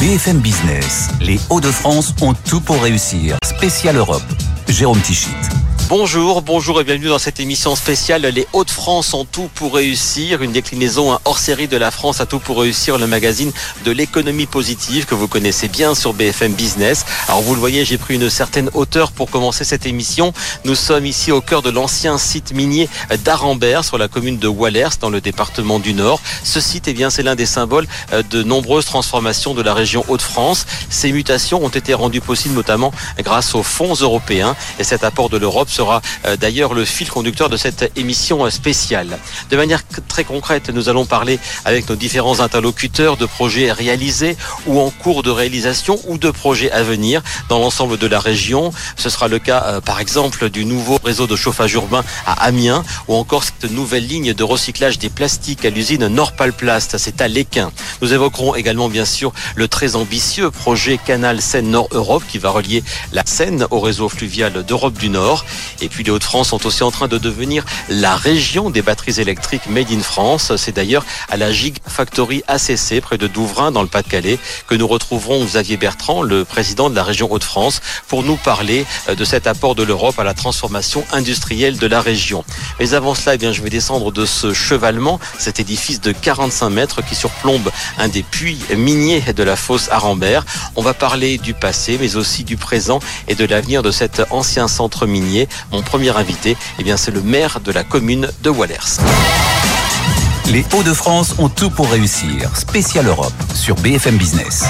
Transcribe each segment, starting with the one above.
BFM Business, les Hauts-de-France ont tout pour réussir. Spécial Europe, Jérôme Tichit. Bonjour, bonjour et bienvenue dans cette émission spéciale Les Hauts-de-France ont tout pour réussir, une déclinaison hors série de la France à tout pour réussir, le magazine de l'économie positive que vous connaissez bien sur BFM Business. Alors vous le voyez, j'ai pris une certaine hauteur pour commencer cette émission. Nous sommes ici au cœur de l'ancien site minier d'Arambert sur la commune de Wallers dans le département du Nord. Ce site, eh bien, c'est l'un des symboles euh, de nombreuses transformations de la région Hauts-de-France. Ces mutations ont été rendues possibles notamment grâce aux fonds européens et cet apport de l'Europe sera euh, d'ailleurs le fil conducteur de cette émission spéciale. De manière très concrète, nous allons parler avec nos différents interlocuteurs de projets réalisés ou en cours de réalisation ou de projets à venir dans l'ensemble de la région. Ce sera le cas euh, par exemple du nouveau réseau de chauffage urbain à Amiens ou encore cette nouvelle ligne de recyclage des plastiques à l'usine Norpalplast, c'est à Léquin. Nous évoquerons également bien sûr le très ambitieux projet Canal Seine Nord Europe qui va relier la Seine au réseau fluvial d'Europe du Nord. Et puis les Hauts-de-France sont aussi en train de devenir la région des batteries électriques Made in France. C'est d'ailleurs à la Gigafactory ACC près de Douvrin dans le Pas-de-Calais que nous retrouverons Xavier Bertrand, le président de la région Hauts-de-France, pour nous parler euh, de cet apport de l'Europe à la transformation industrielle de la région. Mais avant cela, eh bien, je vais descendre de ce chevalement, cet édifice de 45 mètres qui surplombe un des puits miniers de la fosse Arambert. On va parler du passé, mais aussi du présent et de l'avenir de cet ancien centre minier. Mon premier invité, eh bien, c'est le maire de la commune de Wallers. Les Hauts-de-France ont tout pour réussir. Spécial Europe sur BFM Business.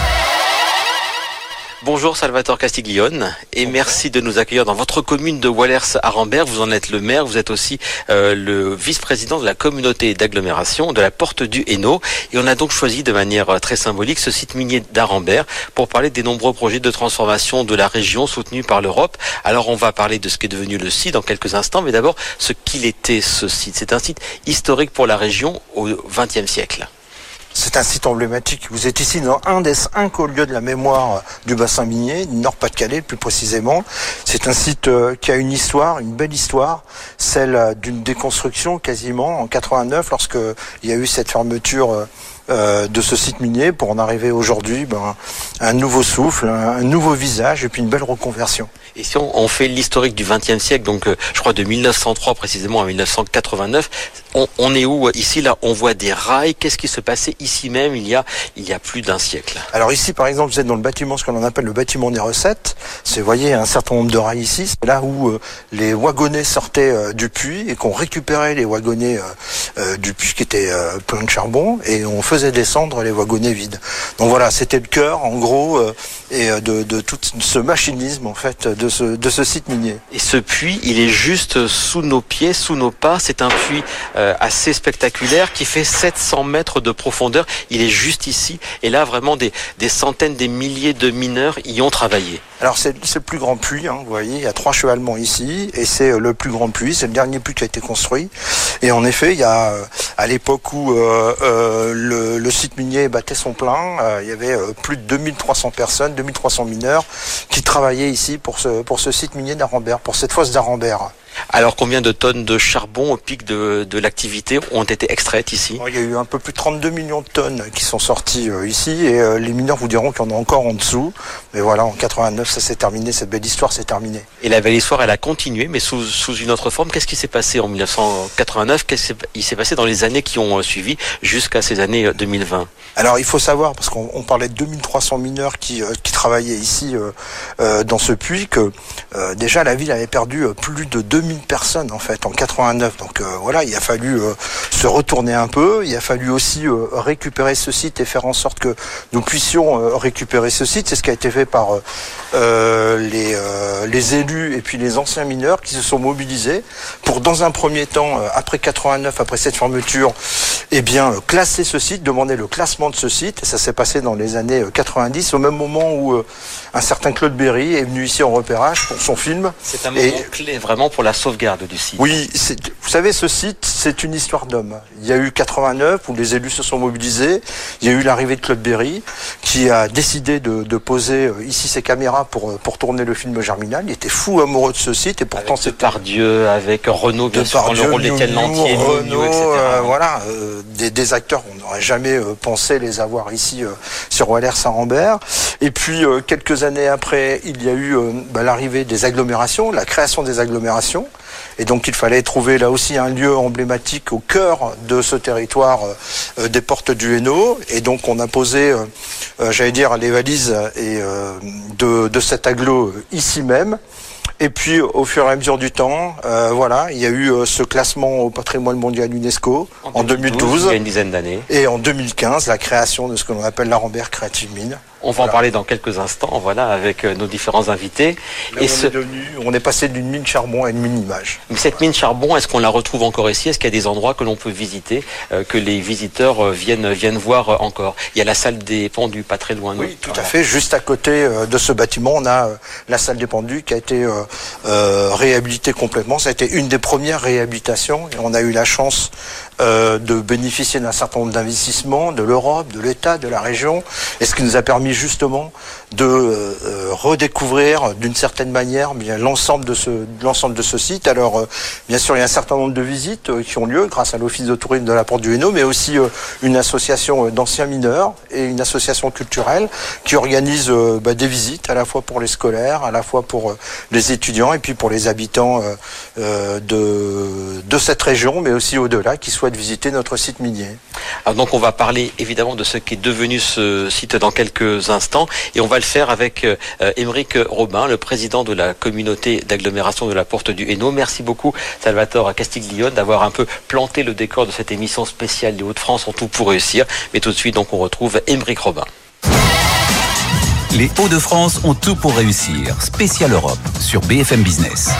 Bonjour Salvatore Castiglione et merci de nous accueillir dans votre commune de Wallers à Rambert. Vous en êtes le maire, vous êtes aussi euh, le vice-président de la communauté d'agglomération de la Porte du Hainaut et on a donc choisi de manière euh, très symbolique ce site minier d'Arambert pour parler des nombreux projets de transformation de la région soutenus par l'Europe. Alors on va parler de ce qui est devenu le site dans quelques instants, mais d'abord ce qu'il était ce site. C'est un site historique pour la région au XXe siècle. C'est un site emblématique. Vous êtes ici dans un des cinq lieux de la mémoire du bassin minier, Nord-Pas-de-Calais plus précisément. C'est un site euh, qui a une histoire, une belle histoire, celle euh, d'une déconstruction quasiment en 89 lorsque il y a eu cette fermeture euh, de ce site minier pour en arriver aujourd'hui ben, un nouveau souffle, un nouveau visage et puis une belle reconversion. Et si on, fait l'historique du XXe siècle, donc je crois de 1903 précisément à 1989, on, est où ici là On voit des rails. Qu'est-ce qui se passait ici même il y a il y a plus d'un siècle? Alors ici par exemple vous êtes dans le bâtiment ce qu'on appelle le bâtiment des recettes. C'est vous voyez un certain nombre de rails ici. C'est là où euh, les wagonnets sortaient euh, du puits et qu'on récupérait les wagonnets euh, du puits qui étaient pleins de charbon et on faisait descendre les wagonnets vides. Donc voilà c'était le cœur en gros et de, de, tout ce machinisme en fait de ce de ce site minier. Et ce puits il est juste sous nos pieds, sous nos pas. C'est un puits euh, assez spectaculaire qui fait 700 mètres de profondeur. Il est juste ici. Et là, vraiment, des, des centaines, des milliers de mineurs y ont travaillé. Alors, c'est le plus grand puits. Hein, vous voyez, il y a trois chevalements ici. Et c'est euh, le plus grand puits. C'est le dernier puits qui a été construit. Et en effet, il y a, euh, à l'époque où le, le, site minier battait son plein, il y avait plus de 2300 personnes, 2300 mineurs qui travaillaient ici pour ce, pour ce site minier d'Arambert, pour cette fosse d'Arambert. Alors combien de tonnes de charbon au pic de, l'activité ont été extraites ici? Il y a eu un peu plus de 32 millions de tonnes qui sont sorties euh, ici et euh, les mineurs vous diront qu'il y en a encore en dessous. Mais voilà, en 89 ça s'est terminé, cette belle histoire s'est terminée. Et la belle histoire elle a continué mais sous, une autre forme. Qu'est-ce qui s'est passé en 1989 Qu'est-ce qui s'est passé dans les années qui ont euh, suivi jusqu'à ces années 2020 Alors il faut savoir, parce qu'on parlait de 2300 mineurs qui, qui travaillaient ici dans ce puits, que déjà la ville avait perdu plus de 2000 personnes en fait en 89. Donc euh, voilà, il a fallu euh, se retourner un peu. Il a fallu aussi euh, récupérer ce site et faire en sorte que nous puissions récupérer ce site. C'est ce qui a été fait par les, les élus et puis les anciens mineurs qui se sont mobilisés pour, dans un premier temps, après 89, après cette fermeture, eh bien classer ce site, demander le classement de ce site. Et ça s'est passé dans les années 90, au même moment où un certain Claude Berry est venu ici en repérage pour son film. C'est un moment clé vraiment pour la sauvegarde du site. Oui, vous savez, ce site, c'est une histoire d'homme. Il y a eu 89 où les élus se sont mobilisés. Il y a eu l'arrivée de Claude Berry qui a décidé de, poser euh, ici ses caméras pour, euh, pour tourner le film Germinal. Il était fou amoureux de ce site et pourtant c'est par Dieu, avec Renault bien sûr, le rôle d'Étienne Lantier, Renault, euh, voilà, des, des, acteurs on n'aurait jamais pensé les avoir ici sur Waller Saint-Rambert. Et puis quelques années après, il y a eu bah, l'arrivée des agglomérations, la création des agglomérations. Et donc il fallait trouver là aussi un lieu emblématique au cœur de ce territoire euh, des portes du Hainaut. Et donc on a posé, euh, euh, j'allais dire, les valises et, de, de cet aglo ici même. Et puis, au fur et à mesure du temps, voilà, il y a eu ce classement au patrimoine mondial UNESCO en, 2012, il y a une dizaine d'années, et en 2015, la création de ce que l'on appelle la Rambert Creative Mine, on va en parler dans quelques instants, voilà, avec euh, nos différents invités. et on, est on est passé d'une mine charbon à une mine image. Mais cette mine charbon, est-ce qu'on la retrouve encore ici? Est-ce qu'il y a des endroits que l'on peut visiter, euh, que les visiteurs euh, viennent, viennent voir encore? Il y a la salle des pendus, pas très loin. Oui, tout à fait. Juste à côté de ce bâtiment, on a la salle des pendus qui a été réhabilitée complètement. Ça a été une des premières réhabilitations et on a eu la chance de bénéficier d'un certain nombre d'investissements de l'Europe, de l'État, de la région, et ce qui nous a permis justement de euh, redécouvrir d'une certaine manière l'ensemble de ce l'ensemble de ce site. Alors euh, bien sûr il y a un certain nombre de visites euh, qui ont lieu grâce à l'office de tourisme de la Porte du Hainaut, mais aussi une association d'anciens mineurs et une association culturelle qui organise bah, des visites à la fois pour les scolaires, à la fois pour les étudiants et puis pour les habitants de de cette région, mais aussi au-delà qui souhaitent visiter notre site minier. Alors donc on va parler évidemment de ce qui est devenu ce site dans quelques instants et on va le faire avec euh, Émeric Robin, le président de la communauté d'agglomération de la Porte du Hainaut. Merci beaucoup Salvatore Castiglione d'avoir un peu planté le décor de cette émission spéciale des Hauts-de-France en tout pour réussir. Mais tout de suite donc on retrouve Émeric Robin. Les Hauts-de-France ont tout pour réussir. Spécial Europe sur BFM Business.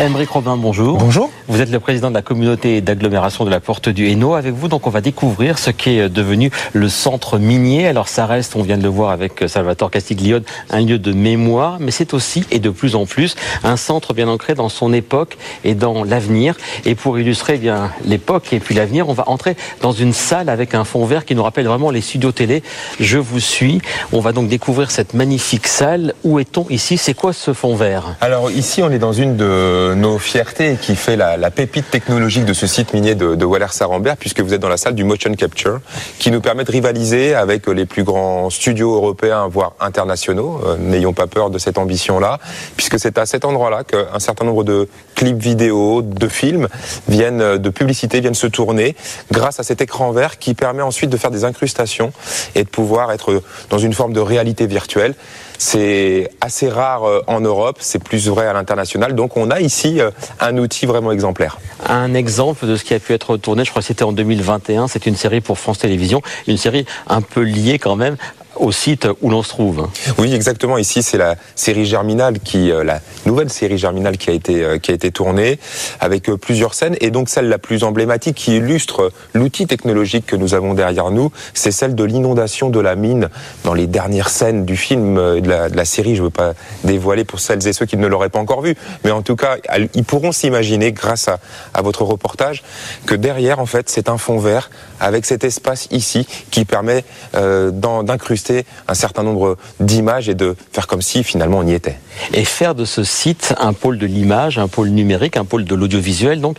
Émeric Robin, bonjour. Bonjour. Vous êtes le président de la communauté d'agglomération de la Porte du Hainaut. Avec vous, donc, on va découvrir ce qui est devenu le centre minier. Alors, ça reste, on vient de le voir avec Salvatore Castiglione, un lieu de mémoire, mais c'est aussi, et de plus en plus, un centre bien ancré dans son époque et dans l'avenir. Et pour illustrer eh bien l'époque et puis l'avenir, on va entrer dans une salle avec un fond vert qui nous rappelle vraiment les studios télé. Je vous suis. On va donc découvrir cette magnifique salle. Où est-on ici? C'est quoi ce fond vert? Alors, ici, on est dans une de nos fiertés qui fait la, pépite technologique de ce site minier de, de Waller-Sarambert, puisque vous êtes dans la salle du motion capture, qui nous permet de rivaliser avec les plus grands studios européens, voire internationaux. Euh, n'ayons pas peur de cette ambition-là, puisque c'est à cet endroit-là qu'un certain nombre de clips vidéo, de films, viennent de publicités, viennent se tourner grâce à cet écran vert qui permet ensuite de faire des incrustations et de pouvoir être dans une forme de réalité virtuelle. C'est assez rare euh, en Europe, c'est plus vrai à l'international. Donc on a ici euh, un outil vraiment exemplaire. Un exemple de ce qui a pu être tourné, je crois que c'était en 2021, c'est une série pour France Télévisions, une série un peu liée quand même au site où l'on se trouve. Oui, exactement. Ici, c'est la série Germinal qui, euh, la nouvelle série Germinal qui a été euh, qui a été tournée avec euh, plusieurs scènes et donc celle la plus emblématique qui illustre l'outil technologique que nous avons derrière nous, c'est celle de l'inondation de la mine dans les dernières scènes du film de la, série. Je veux pas dévoiler pour celles et ceux qui ne l'auraient pas encore vu, mais en tout cas, ils pourront s'imaginer grâce à, à votre reportage que derrière, en fait, c'est un fond vert avec cet espace ici qui permet d'incruster un certain nombre d'images et de faire comme si finalement on y était. Et faire de ce site un pôle de l'image, un pôle numérique, un pôle de l'audiovisuel, donc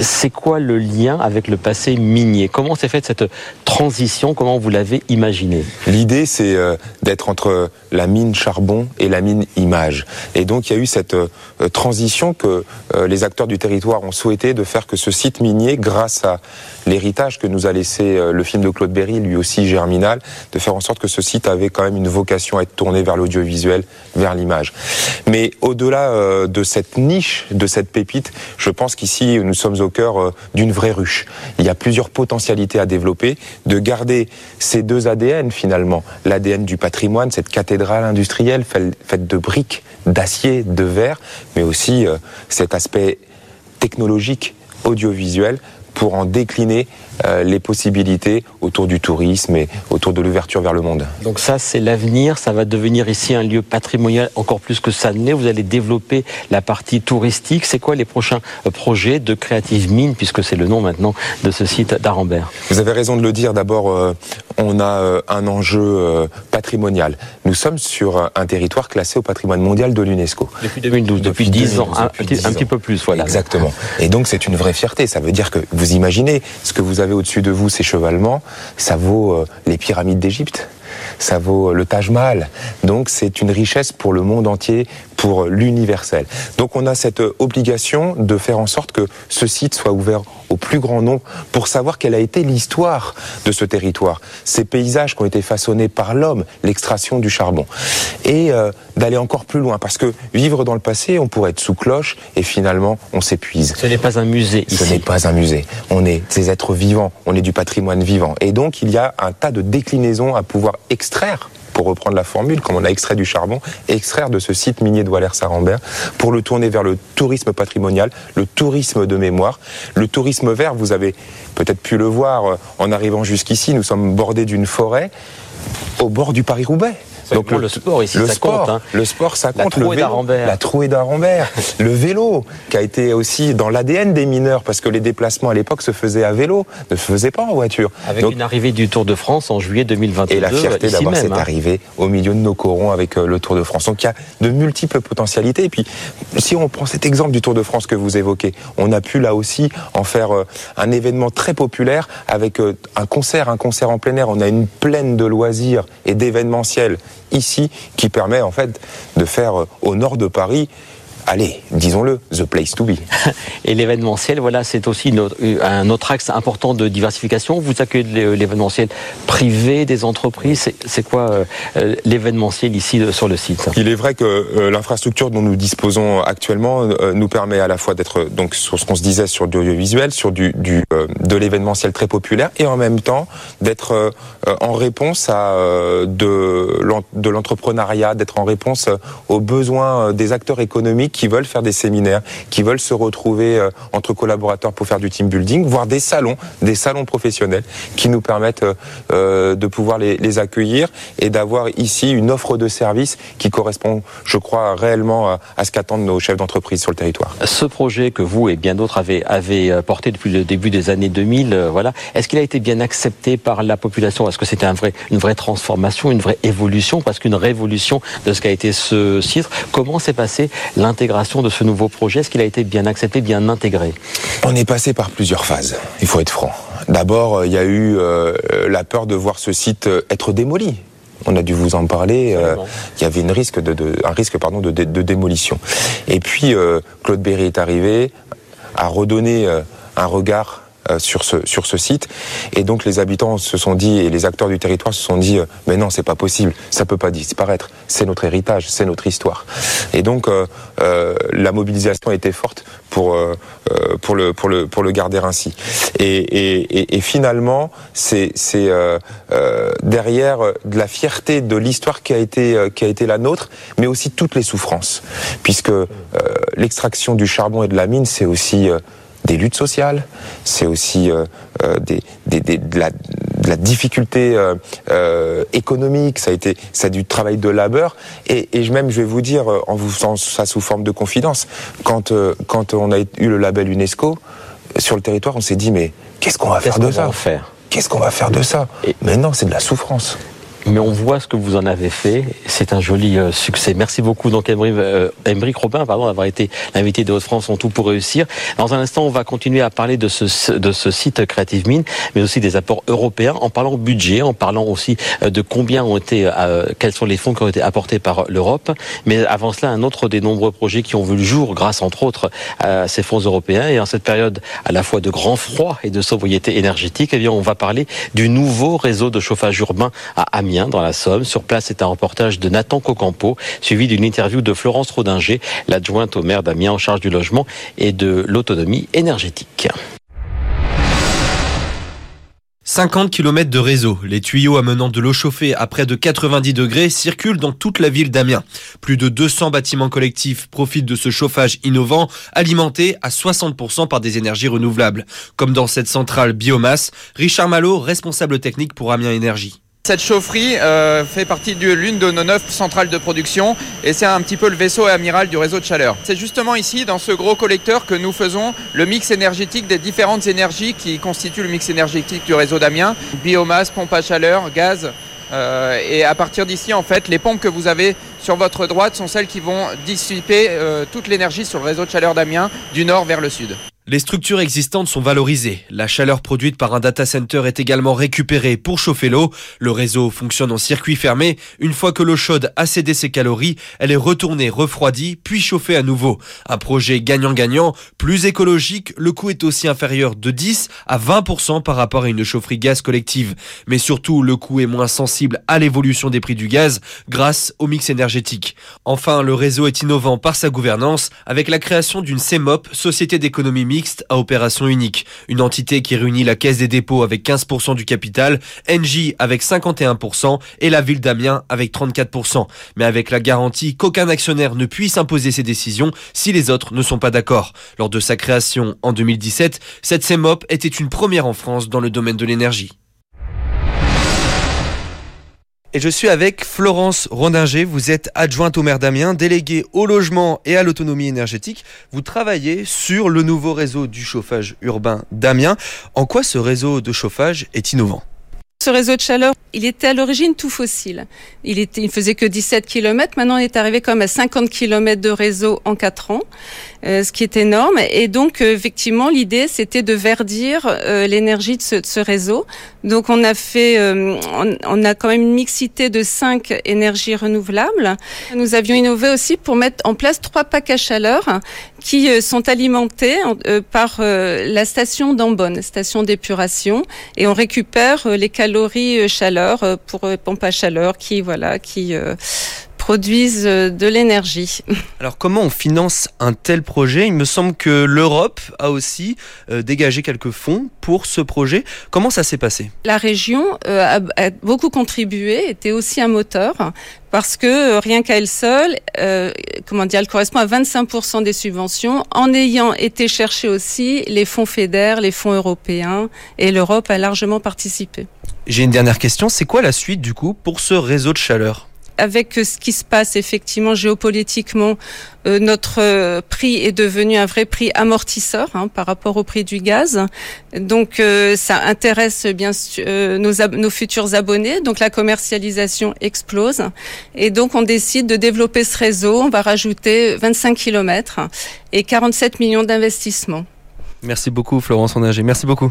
c'est quoi le lien avec le passé minier? Comment s'est faite cette transition? Comment vous l'avez imaginé? L'idée c'est euh, d'être entre la mine charbon et la mine image. Et donc il y a eu cette euh, transition que euh, les acteurs du territoire ont souhaité de faire que ce site minier, grâce à l'héritage que nous a laissé le film de Claude Berry, lui aussi germinal, de faire en sorte que ce site avait quand même une vocation à être tourné vers l'audiovisuel, vers l'image. Mais au-delà euh, de cette niche, de cette pépite, je pense qu'ici, nous sommes au cœur euh, d'une vraie ruche. Il y a plusieurs potentialités à développer, de garder ces deux ADN finalement, l'ADN du patrimoine, cette cathédrale industrielle faite de briques, d'acier, de verre, mais aussi euh, cet aspect technologique audiovisuel pour en décliner euh, les possibilités autour du tourisme et autour de l'ouverture vers le monde. Donc ça, c'est l'avenir. Ça va devenir ici un lieu patrimonial encore plus que ça ne l'est. Vous allez développer la partie touristique. C'est quoi les prochains euh, projets de Creative Mine, puisque c'est le nom maintenant de ce site d'Arambert? Vous avez raison de le dire. D'abord, euh, on a un enjeu patrimonial. Nous sommes sur un territoire classé au patrimoine mondial de l'UNESCO. Depuis 2012, depuis, 10 ans, un, petit peu plus, voilà. Exactement. Et donc c'est une vraie fierté. Ça veut dire que vous imaginez ce que vous avez au-dessus de vous, ces chevalements, ça vaut euh, les pyramides d'Égypte ça vaut le Taj Mahal. Donc c'est une richesse pour le monde entier, pour l'universel. Donc on a cette obligation de faire en sorte que ce site soit ouvert au plus grand nombre pour savoir quelle a été l'histoire de ce territoire, ces paysages qui ont été façonnés par l'homme, l'extraction du charbon, et euh, d'aller encore plus loin, parce que vivre dans le passé, on pourrait être sous cloche et finalement on s'épuise. Ce n'est pas un musée. Ce n'est pas un musée. On est des êtres vivants, on est du patrimoine vivant, et donc il y a un tas de déclinaisons à pouvoir extraire pour reprendre la formule, comme on a extrait du charbon, extraire de ce site minier de Waller-Sarambert pour le tourner vers le tourisme patrimonial, le tourisme de mémoire, le tourisme vert. Vous avez peut-être pu le voir euh, en arrivant jusqu'ici, nous sommes bordés d'une forêt au bord du Paris-Roubaix. Donc le, sport ici, ça compte. Hein. Le sport, ça compte. La trouée d'Arambert. La trouée d'Arambert. le vélo, qui a été aussi dans l'ADN des mineurs, parce que les déplacements à l'époque se faisaient à vélo, ne se faisaient pas en voiture. Avec une arrivée du Tour de France en juillet 2022. Et la fierté d'avoir cette hein. arrivée au milieu de nos corons avec euh, le Tour de France. Donc il y a de multiples potentialités. Et puis, si on prend cet exemple du Tour de France que vous évoquez, on a pu là aussi en faire euh, un événement très populaire avec euh, un concert, un concert en plein air. On a une plaine de loisirs et d'événementiel ici qui permet en fait de faire euh, au nord de Paris allez, disons-le, the place to be. Et l'événementiel, voilà, c'est aussi un autre axe important de diversification. Vous accueillez l'événementiel privé des entreprises. C'est quoi euh, euh, l'événementiel ici sur le site? Il est vrai que euh, l'infrastructure dont nous disposons actuellement nous permet à la fois d'être donc sur ce qu'on se disait sur l'audiovisuel, sur du, du de l'événementiel très populaire, et en même temps d'être en réponse à de l'entrepreneuriat, d'être en réponse aux besoins des acteurs économiques qui veulent faire des séminaires, qui veulent se retrouver euh, entre collaborateurs pour faire du team building, voire des salons, des salons professionnels qui nous permettent euh, euh, de pouvoir les, accueillir et d'avoir ici une offre de services qui correspond, je crois, réellement à, ce qu'attendent nos chefs d'entreprise sur le territoire. Ce projet que vous et bien d'autres avez, porté depuis le début des années 2000, voilà, est-ce qu'il a été bien accepté par la population? Est-ce que c'était un vrai, une vraie transformation, une vraie évolution, parce qu'une révolution de ce qu'a été ce site Comment s'est passé l'intégration de ce nouveau projet Est-ce qu'il a été bien accepté, bien intégré? On est passé par plusieurs phases, il faut être franc. D'abord, euh, il y a eu euh, la peur de voir ce site euh, être démoli. On a dû vous en parler. il y avait une risque de, un risque pardon, de, démolition. Et puis, Claude Berry est arrivé, a redonné un regard euh, sur ce sur ce site. Et donc les habitants se sont dit et les acteurs du territoire se sont dit euh, mais non c'est pas possible. Ça peut pas disparaître. C'est notre héritage c'est notre histoire. Et donc euh, la mobilisation était forte pour pour le pour le pour le garder ainsi. Et et, et, finalement c'est c'est derrière de la fierté de l'histoire qui a été qui a été la nôtre mais aussi toutes les souffrances. Puisque l'extraction du charbon et de la mine c'est aussi des luttes sociales, c'est aussi euh, euh, des, de, la, difficulté euh, économique, ça a été ça a du travail de labeur. Et, et même je vais vous dire en vous faisant ça sous forme de confidence, quand quand on a eu le label UNESCO sur le territoire, on s'est dit mais qu'est-ce qu'on va faire de ça? Qu'est-ce qu'on va faire de ça? Mais non, c'est de la souffrance mais on voit ce que vous en avez fait. C'est un joli euh, succès. Merci beaucoup, donc, Embric euh, Robin, pardon, d'avoir été l'invité de Haute-France en tout pour réussir. Dans un instant, on va continuer à parler de ce, site Creative Mine, mais aussi des apports européens, en parlant budget, en parlant aussi euh, de combien ont été, quels sont les fonds qui ont été apportés par l'Europe. Mais avant cela, un autre des nombreux projets qui ont vu le jour grâce, entre autres, à ces fonds européens. Et en cette période à la fois de grand froid et de sobriété énergétique, eh bien, on va parler du nouveau réseau de chauffage urbain à Amiens dans la Somme. Sur place, c'est un reportage de Nathan Cocampo, suivi d'une interview de Florence Rodinger, l'adjointe au maire d'Amiens en charge du logement et de l'autonomie énergétique. 50 km de réseau. Les tuyaux amenant de l'eau chauffée à près de 90 degrés circulent dans toute la ville d'Amiens. Plus de 200 bâtiments collectifs profitent de ce chauffage innovant, alimenté à 60% par des énergies renouvelables. Comme dans cette centrale biomasse, Richard Malo, responsable technique pour Amiens Énergie. Cette chaufferie euh, fait partie de l'une de nos neuf centrales de production et c'est un petit peu le vaisseau amiral du réseau de chaleur. C'est justement ici, dans ce gros collecteur, que nous faisons le mix énergétique des différentes énergies qui constituent le mix énergétique du réseau d'Amiens. Biomasse, pompe à chaleur, gaz. Euh, et à partir d'ici, en fait, les pompes que vous avez sur votre droite sont celles qui vont dissiper euh, toute l'énergie sur le réseau de chaleur d'Amiens du nord vers le sud. Les structures existantes sont valorisées. La chaleur produite par un data center est également récupérée pour chauffer l'eau. Le réseau fonctionne en circuit fermé. Une fois que l'eau chaude a cédé ses calories, elle est retournée refroidie, puis chauffée à nouveau. Un projet gagnant-gagnant, plus écologique, le coût est aussi inférieur de 10 à 20% par rapport à une chaufferie gaz collective. Mais surtout, le coût est moins sensible à l'évolution des prix du gaz grâce au mix énergétique. Enfin, le réseau est innovant par sa gouvernance avec la création d'une CEMOP, Société d'économie mixte à opération unique. Une entité qui réunit la Caisse des dépôts avec 15% du capital, NJ avec 51% et la ville d'Amiens avec 34%. Mais avec la garantie qu'aucun actionnaire ne puisse imposer ses décisions si les autres ne sont pas d'accord. Lors de sa création en 2017, cette CEMOP était une première en France dans le domaine de l'énergie. Et je suis avec Florence Rondinger. Vous êtes adjointe au maire d'Amiens, déléguée au logement et à l'autonomie énergétique. Vous travaillez sur le nouveau réseau du chauffage urbain d'Amiens. En quoi ce réseau de chauffage est innovant? Ce réseau de chaleur, il était à l'origine tout fossile. Il il faisait que 17 km. Maintenant, on est arrivé comme à 50 km de réseau en 4 ans, euh, ce qui est énorme. Et donc, euh, effectivement, l'idée, c'était de verdir euh, l'énergie de ce, réseau. Donc, on a fait, on, on, a quand même une mixité de 5 énergies renouvelables. Nous avions innové aussi pour mettre en place trois packs à chaleur qui sont alimentés par la station d'Ambonne, station d'épuration, et on récupère les calories euh, chaleur euh, pour euh, pompe à chaleur qui voilà qui produisent de l'énergie. Alors comment on finance un tel projet? Il me semble que l'Europe a aussi dégagé quelques fonds pour ce projet. Comment ça s'est passé? La région a, beaucoup contribué, était aussi un moteur parce que rien qu'à elle seule, euh, comment dire, elle correspond à 25% des subventions, en ayant été chercher aussi les fonds fédères, les fonds européens, et l'Europe a largement participé. J'ai une dernière question, c'est quoi la suite du coup pour ce réseau de chaleur? Avec ce qui se passe effectivement géopolitiquement, euh, notre euh, prix est devenu un vrai prix amortisseur hein, par rapport au prix du gaz. Donc euh, ça intéresse bien nos, nos futurs abonnés. Donc la commercialisation explose et donc on décide de développer ce réseau. On va rajouter 25 km et 47 millions d'investissements. Merci beaucoup Florence Onager. Merci beaucoup.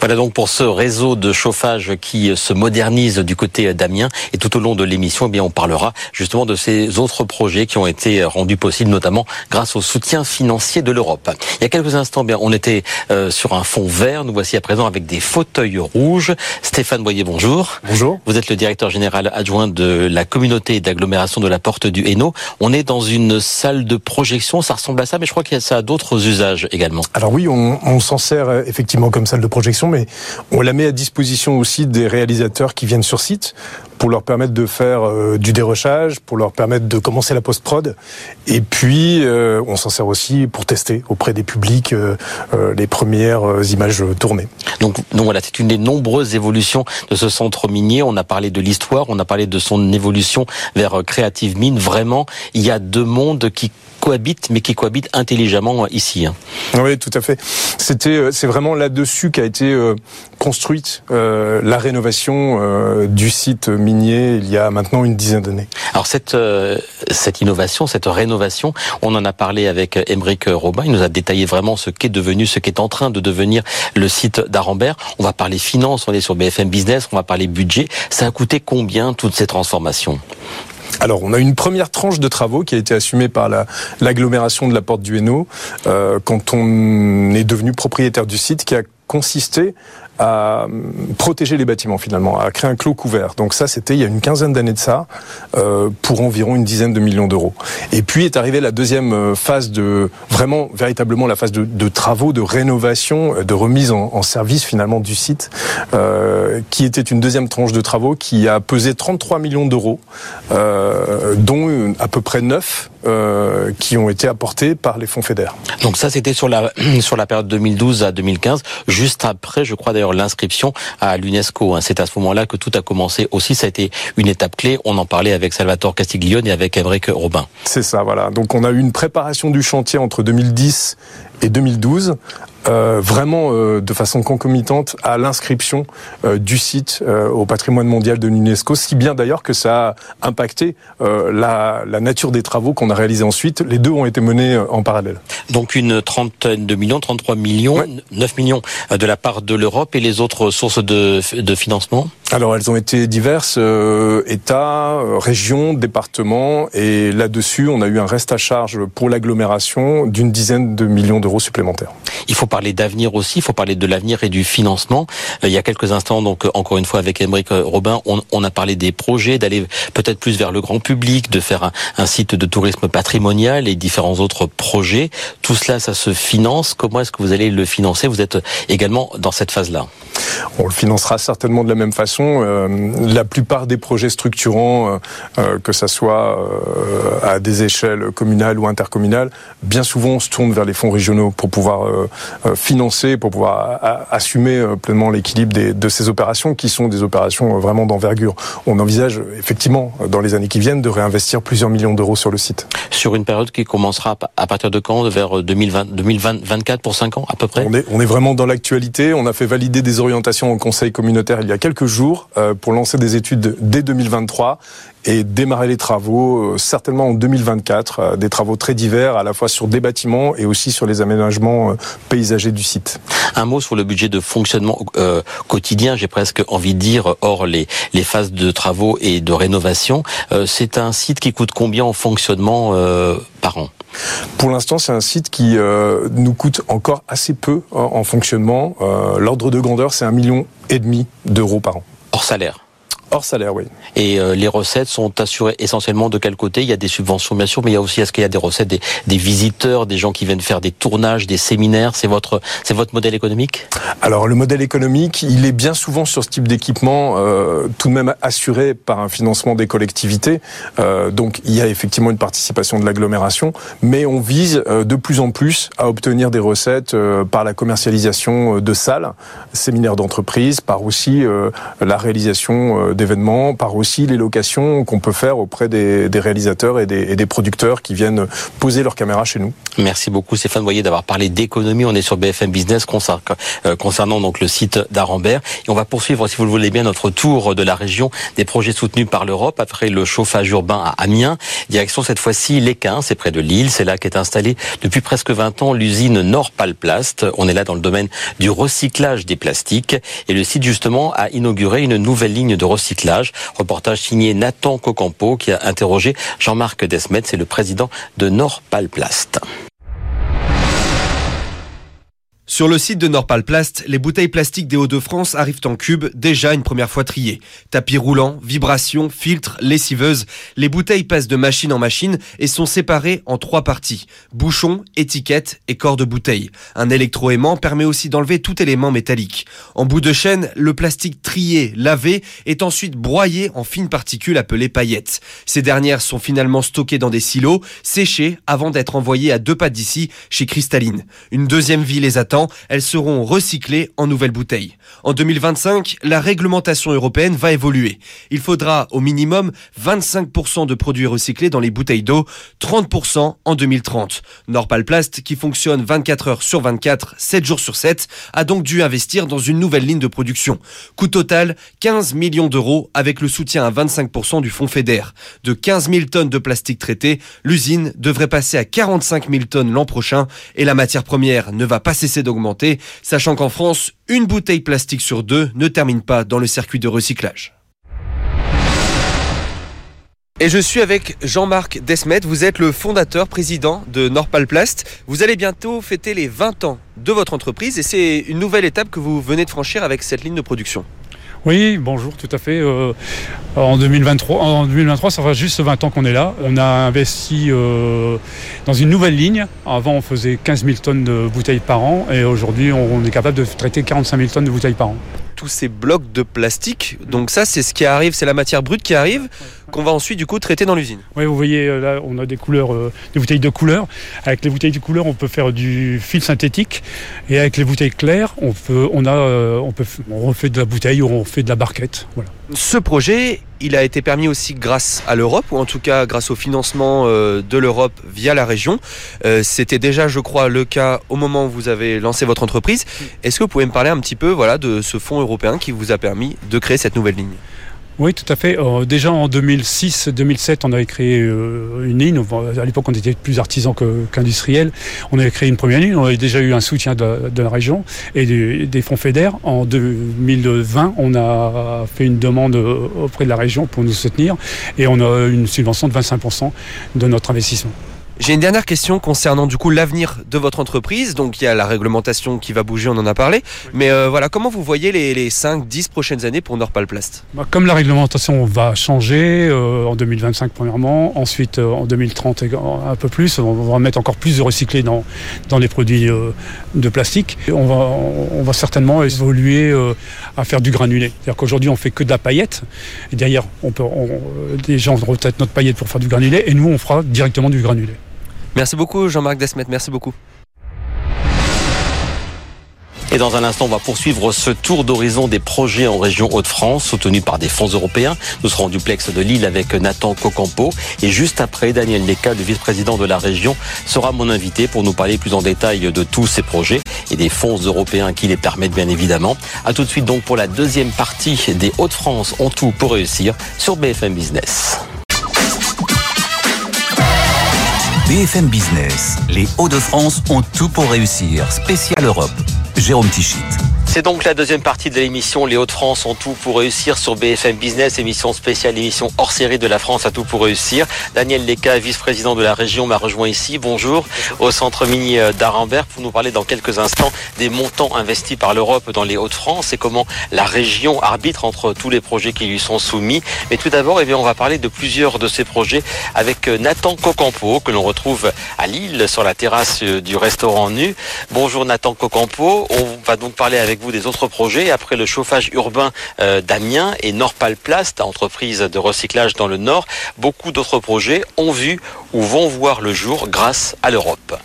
Voilà donc pour ce réseau de chauffage qui se modernise du côté d'Amiens. Et tout au long de l'émission, eh bien, on parlera justement de ces autres projets qui ont été rendus possibles, notamment grâce au soutien financier de l'Europe. Il y a quelques instants, eh bien, on était euh, sur un fond vert. Nous voici à présent avec des fauteuils rouges. Stéphane Boyer, bonjour. Bonjour. Vous êtes le directeur général adjoint de la communauté d'agglomération de la Porte du Hainaut. On est dans une salle de projection. Ça ressemble à ça, mais je crois qu'il y a ça d'autres usages également. Alors oui, on, on s'en sert euh, effectivement comme salle de projection mais on la met à disposition aussi des réalisateurs qui viennent sur site pour leur permettre de faire euh, du dérochage, pour leur permettre de commencer la post-prod. Et puis, euh, on s'en sert aussi pour tester auprès des publics euh, les premières images tournées. Donc, donc voilà, c'est une des nombreuses évolutions de ce centre minier. On a parlé de l'histoire, on a parlé de son évolution vers Creative Mine. Vraiment, il y a deux mondes qui cohabitent, mais qui cohabitent intelligemment ici. Hein. Oui, tout à fait. C'était, c'est vraiment là-dessus qu'a été construite la rénovation du site minier il y a maintenant une dizaine d'années. Alors cette cette innovation, cette rénovation, on en a parlé avec Émeric Robin. Il nous a détaillé vraiment ce qu'est devenu, ce qu'est en train de devenir le site d'Arambert. On va parler finance, on est sur BFM Business, on va parler budget. Ça a coûté combien toutes ces transformations alors, on a une première tranche de travaux qui a été assumée par l'agglomération de la Porte du Hainaut euh, quand on est devenu propriétaire du site, qui a consisté à protéger les bâtiments finalement, à créer un clos couvert. Donc ça, c'était il y a une quinzaine d'années de ça, euh, pour environ une dizaine de millions d'euros. Et puis est arrivée la deuxième euh, phase de vraiment véritablement la phase de, travaux, de rénovation, euh, de remise en, service finalement du site, qui était une deuxième tranche de travaux qui a pesé 33 millions d'euros, dont à peu près 9 euh, qui ont été apportés par les fonds fédères. Donc ça, c'était sur la sur la période 2012 à 2015, juste après, je crois d'ailleurs, l'inscription à l'UNESCO. Hein. C'est à ce moment-là que tout a commencé aussi. Ça a été une étape clé. On en parlait avec Salvatore Castiglione et avec Émeric Robin. C'est ça, voilà. Donc on a eu une préparation du chantier entre 2010 et 2012 euh, vraiment euh, de façon concomitante à l'inscription euh, du site euh, au patrimoine mondial de l'UNESCO, si bien d'ailleurs que ça a impacté euh, la, la, nature des travaux qu'on a réalisés ensuite. Les deux ont été menés en parallèle. Donc une trentaine de millions, 33 millions, ouais. 9 millions de la part de l'Europe et les autres sources de, de financement? Alors elles ont été diverses, États, régions, départements, et là-dessus on a eu un reste à charge pour l'agglomération d'une dizaine de millions d'euros supplémentaires. Il faut parler d'avenir aussi, il faut parler de l'avenir et du financement. Euh, il y a quelques instants, donc encore une fois avec Émeric Robin, on, on, a parlé des projets, d'aller peut-être plus vers le grand public, de faire un, un, site de tourisme patrimonial et différents autres projets. Tout cela, ça se finance. Comment est-ce que vous allez le financer? Vous êtes également dans cette phase-là. On le financera certainement de la même façon. Euh, la plupart des projets structurants, euh, que ça soit euh, à des échelles communales ou intercommunales, bien souvent on se tourne vers les fonds régionaux pour pouvoir euh, financer, pour pouvoir assumer pleinement l'équilibre de ces opérations qui sont des opérations vraiment d'envergure. On envisage effectivement dans les années qui viennent de réinvestir plusieurs millions d'euros sur le site. Sur une période qui commencera à partir de quand? Vers 2020, 2024 pour 5 ans à peu près? On est, on est vraiment dans l'actualité. On a fait valider des orientations au Conseil communautaire il y a quelques jours euh, pour lancer des études dès 2023 et démarrer les travaux euh, certainement en 2024, euh, des travaux très divers à la fois sur des bâtiments et aussi sur les aménagements paysagers du site. Un mot sur le budget de fonctionnement euh, quotidien, j'ai presque envie de dire, hors les, les phases de travaux et de rénovation. Euh, c'est un site qui coûte combien en fonctionnement euh, par an? Pour l'instant, c'est un site qui euh, nous coûte encore assez peu en, en fonctionnement. Euh, L'ordre de grandeur, c'est un million et demi d'euros par an. Hors salaire Hors salaire, oui. Et euh, les recettes sont assurées essentiellement de quel côté? Il y a des subventions, bien sûr, mais il y a aussi, est-ce qu'il y a des recettes des, des, visiteurs, des gens qui viennent faire des tournages, des séminaires? C'est votre, c'est votre modèle économique? Alors, le modèle économique, il est bien souvent sur ce type d'équipement euh, tout de même assuré par un financement des collectivités. Euh, donc, il y a effectivement une participation de l'agglomération, mais on vise de plus en plus à obtenir des recettes par la commercialisation de salles, séminaires d'entreprise, par aussi la réalisation par aussi les locations qu'on peut faire auprès des, réalisateurs et des, producteurs qui viennent poser leur caméra chez nous. Merci beaucoup Stéphane Voyer d'avoir parlé d'économie. On est sur BFM Business euh, concernant donc le site d'Arambert. Et on va poursuivre, si vous le voulez bien, notre tour de la région des projets soutenus par l'Europe après le chauffage urbain à Amiens. Direction cette fois-ci l'Équin, c'est près de Lille. C'est là qu'est installée depuis presque 20 ans l'usine Nordpalplast. On est là dans le domaine du recyclage des plastiques. Et le site justement a inauguré une nouvelle ligne de recyclage Reportage signé Nathan Cocampo qui a interrogé Jean-Marc Desmet, c'est le président de Nordpalplast. Sur le site de Nordpalplast, les bouteilles plastiques des Hauts-de-France arrivent en cube, déjà une première fois triées. Tapis roulant, vibrations, filtres, lessiveuses, les bouteilles passent de machine en machine et sont séparées en trois parties. Bouchon, étiquette et corps de bouteille. Un électroaimant permet aussi d'enlever tout élément métallique. En bout de chaîne, le plastique trié, lavé, est ensuite broyé en fines particules appelées paillettes. Ces dernières sont finalement stockées dans des silos, séchées avant d'être envoyées à deux pas d'ici chez Cristalline. Une deuxième vie les attend elles seront recyclées en nouvelles bouteilles. En 2025, la réglementation européenne va évoluer. Il faudra au minimum 25% de produits recyclés dans les bouteilles d'eau, 30% en 2030. Nordpalplast, qui fonctionne 24 heures sur 24, 7 jours sur 7, a donc dû investir dans une nouvelle ligne de production. Coût total, 15 millions d'euros avec le soutien à 25% du fonds FEDER. De 15 000 tonnes de plastique traité, l'usine devrait passer à 45 000 tonnes l'an prochain et la matière première ne va pas cesser sachant qu'en France, une bouteille plastique sur deux ne termine pas dans le circuit de recyclage. Et je suis avec Jean-Marc Desmet, vous êtes le fondateur, président de Norpalplast. Vous allez bientôt fêter les 20 ans de votre entreprise et c'est une nouvelle étape que vous venez de franchir avec cette ligne de production. Oui, bonjour, tout à fait. Euh, en, 2023, en 2023, ça fait juste 20 ans qu'on est là. On a investi euh, dans une nouvelle ligne. Avant, on faisait 15 000 tonnes de bouteilles par an et aujourd'hui, on est capable de traiter 45 000 tonnes de bouteilles par an tous ces blocs de plastique. Donc ça, c'est ce qui arrive, c'est la matière brute qui arrive, qu'on va ensuite du coup traiter dans l'usine. Oui, vous voyez euh, là, on a des couleurs, euh, des bouteilles de couleur. Avec les bouteilles de couleur, on peut faire du fil synthétique, et avec les bouteilles claires, on peut, on a, euh, on peut, on refait de la bouteille ou on fait de la barquette. Voilà. Ce projet, il a été permis aussi grâce à l'Europe, ou en tout cas grâce au financement de l'Europe via la région. C'était déjà, je crois, le cas au moment où vous avez lancé votre entreprise. Est-ce que vous pouvez me parler un petit peu voilà, de ce fonds européen qui vous a permis de créer cette nouvelle ligne? Oui, tout à fait. Euh, déjà en 2006-2007, on avait créé euh, une ligne. À l'époque, on était plus artisans qu'industriels. on avait créé une première ligne. On avait déjà eu un soutien de, la région et des, fonds fédères. En 2020, on a fait une demande euh, auprès de la région pour nous soutenir et on a une subvention de 25% de notre investissement. J'ai une dernière question concernant du coup l'avenir de votre entreprise. Donc il y a la réglementation qui va bouger, on en a parlé. Mais euh, voilà, comment vous voyez les, 5-10 prochaines années pour Norpalplast? Bah, Comme la réglementation va changer euh, en 2025 premièrement, ensuite euh, en 2030 un peu plus, on va mettre encore plus de recyclés dans, dans les produits de plastique. On va, on va certainement évoluer à faire du granulé. C'est-à-dire qu'aujourd'hui on fait que de la paillette. Et derrière, on peut, des gens peut-être notre paillette pour faire du granulé et nous on fera directement du granulé. Merci beaucoup Jean-Marc Desmet, merci beaucoup. Et dans un instant, on va poursuivre ce tour d'horizon des projets en région Hauts-de-France, soutenus par des fonds européens. Nous serons au duplex de Lille avec Nathan Cocampo. Et juste après, Daniel Leca, le vice-président de la région, sera mon invité pour nous parler plus en détail de tous ces projets et des fonds européens qui les permettent bien évidemment. A tout de suite donc pour la deuxième partie des Hauts-de-France ont tout pour réussir sur BFM Business. BFM Business, les Hauts-de-France ont tout pour réussir. Spécial Europe. Jérôme Tichit. C'est donc la deuxième partie de l'émission Les Hauts-de-France ont tout pour réussir sur BFM Business, émission spéciale, émission hors série de la France a tout pour réussir. Daniel Leca, vice-président de la région, m'a rejoint ici. Bonjour, au centre mini euh, d'Arambert pour nous parler dans quelques instants des montants investis par l'Europe dans les Hauts-de-France et comment la région arbitre entre tous les projets qui lui sont soumis. Mais tout d'abord, eh bien, on va parler de plusieurs de ces projets avec euh, Nathan Cocampo que l'on retrouve à Lille sur la terrasse euh, du restaurant Nu. Bonjour Nathan Cocampo. On va donc parler avec vous des autres projets après le chauffage urbain euh, d'Amiens et Norpalplast, entreprise de recyclage dans le Nord. Beaucoup d'autres projets ont vu ou vont voir le jour grâce à l'Europe.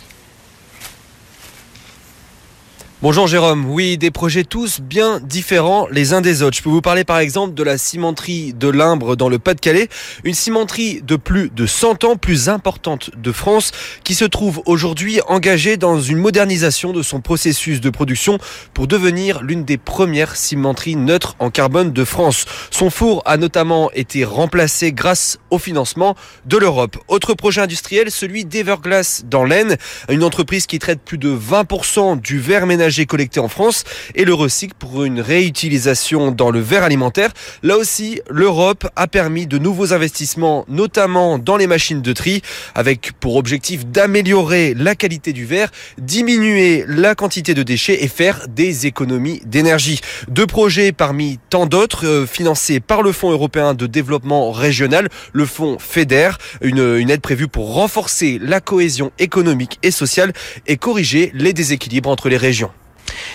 Bonjour Jérôme, oui, des projets tous bien différents les uns des autres. Je peux vous parler par exemple de la cimenterie de Limbre dans le Pas-de-Calais, une cimenterie de plus de 100 ans, plus importante de France, qui se trouve aujourd'hui engagée dans une modernisation de son processus de production pour devenir l'une des premières cimenteries neutres en carbone de France. Son four a notamment été remplacé grâce au financement de l'Europe. Autre projet industriel, celui d'Everglass dans l'Aisne, une entreprise qui traite plus de 20% du verre ménager collecté en France et le recycle pour une réutilisation dans le verre alimentaire. Là aussi, l'Europe a permis de nouveaux investissements, notamment dans les machines de tri, avec pour objectif d'améliorer la qualité du verre, diminuer la quantité de déchets et faire des économies d'énergie. Deux projets parmi tant d'autres euh, financés par le Fonds européen de développement régional, le Fonds FEDER, une aide prévue pour renforcer la cohésion économique et sociale et corriger les déséquilibres entre les régions.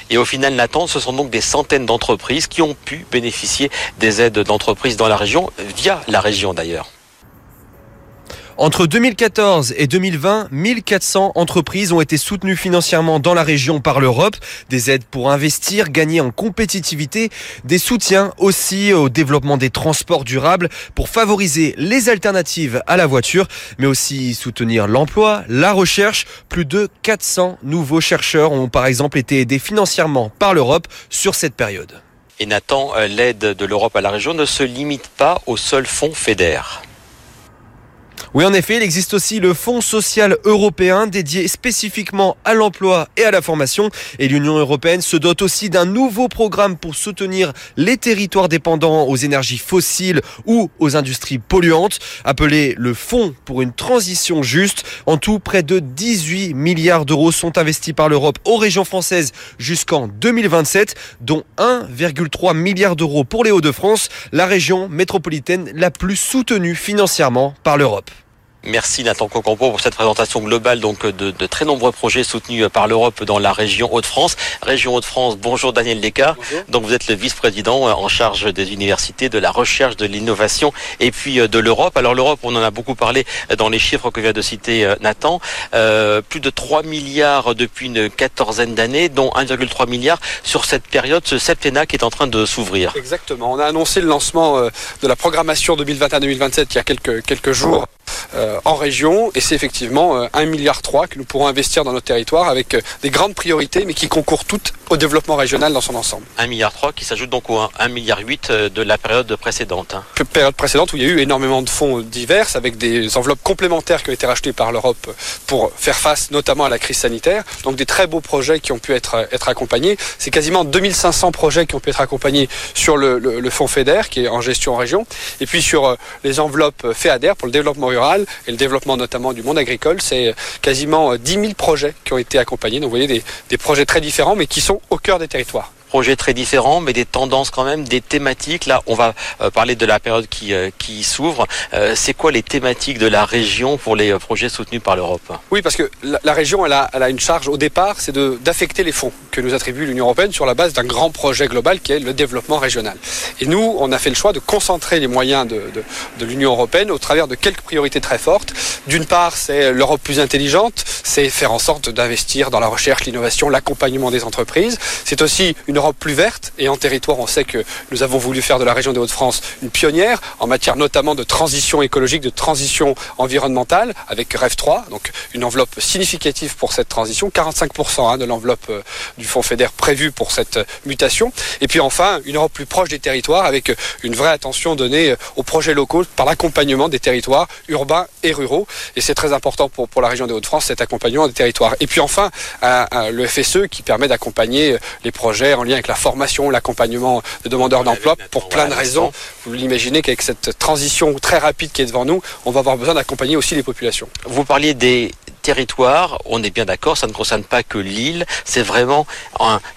Et au final, Nathan, ce sont donc des centaines d'entreprises qui ont pu bénéficier des aides d'entreprises dans la région, via la région d'ailleurs. Entre 2014 et 2020, 1400 entreprises ont été soutenues financièrement dans la région par l'Europe. Des aides pour investir, gagner en compétitivité, des soutiens aussi au développement des transports durables pour favoriser les alternatives à la voiture, mais aussi soutenir l'emploi, la recherche. Plus de 400 nouveaux chercheurs ont par exemple été aidés financièrement par l'Europe sur cette période. Et Nathan, euh, l'aide de l'Europe à la région ne se limite pas au seul fonds FEDER. Oui, en effet, il existe aussi le Fonds social européen dédié spécifiquement à l'emploi et à la formation. Et l'Union européenne se dote aussi d'un nouveau programme pour soutenir les territoires dépendants aux énergies fossiles ou aux industries polluantes, appelé le Fonds pour une transition juste. En tout, près de 18 milliards d'euros sont investis par l'Europe aux régions françaises jusqu'en 2027, dont 1,3 milliard d'euros pour les Hauts-de-France, la région métropolitaine la plus soutenue financièrement par l'Europe. Merci Nathan Cocampo pour cette présentation globale donc de, de très nombreux projets soutenus par l'Europe dans la région Hauts-de-France. Région Hauts-de-France, bonjour Daniel Descartes. Donc vous êtes le vice-président en charge des universités, de la recherche, de l'innovation et puis de l'Europe. Alors l'Europe, on en a beaucoup parlé dans les chiffres que vient de citer Nathan. Euh, plus de 3 milliards depuis une quatorzaine d'années, dont 1,3 milliard sur cette période, ce septennat qui est en train de s'ouvrir. Exactement. On a annoncé le lancement de la programmation 2021-2027 il y a quelques, quelques jours. Euh, en région et c'est effectivement euh, 1,3 milliard que nous pourrons investir dans notre territoire avec euh, des grandes priorités mais qui concourent toutes au développement régional dans son ensemble. 1,3 milliard qui s'ajoute donc au 1,8 milliard de la période précédente. Hein. Période précédente où il y a eu énormément de fonds divers avec des enveloppes complémentaires qui ont été rachetées par l'Europe pour faire face notamment à la crise sanitaire. Donc des très beaux projets qui ont pu être, être accompagnés. C'est quasiment 2500 projets qui ont pu être accompagnés sur le, le, le fonds FEDER qui est en gestion en région et puis sur les enveloppes FEADER pour le développement et le développement notamment du monde agricole. C'est quasiment 10 000 projets qui ont été accompagnés. Donc vous voyez des projets très différents mais qui sont au cœur des territoires projets très différents, mais des tendances quand même, des thématiques. Là, on va euh, parler de la période qui, euh, qui s'ouvre. Euh, c'est quoi les thématiques de la région pour les projets soutenus par l'Europe? Oui, parce que la, la, région, elle a, elle a une charge au départ, c'est d'affecter les fonds que nous attribue l'Union européenne sur la base d'un grand projet global qui est le développement régional. Et nous, on a fait le choix de concentrer les moyens de, de, de l'Union européenne au travers de quelques priorités très fortes. D'une part, c'est l'Europe plus intelligente, c'est faire en sorte d'investir dans la recherche, l'innovation, l'accompagnement des entreprises. C'est aussi une Europe plus verte et en territoire, on sait que nous avons voulu faire de la région des Hauts-de-France une pionnière en matière notamment de transition écologique, de transition environnementale avec REF 3, donc une enveloppe significative pour cette transition, 45% hein, de l'enveloppe euh, du fonds FEDER prévue pour cette mutation. Et puis enfin, une Europe plus proche des territoires avec une vraie attention donnée aux projets locaux par l'accompagnement des territoires urbains et ruraux. Et c'est très important pour, pour la région des Hauts-de-France, cet accompagnement des territoires. Et puis enfin, le FSE qui permet d'accompagner les projets en lien avec la formation, l'accompagnement de demandeurs d'emploi pour plein de raisons. Vous l'imaginez qu'avec cette transition très rapide qui est devant nous, on va avoir besoin d'accompagner aussi les populations. Vous parliez des territoire, on est bien d'accord, ça ne concerne pas que l'île, c'est vraiment,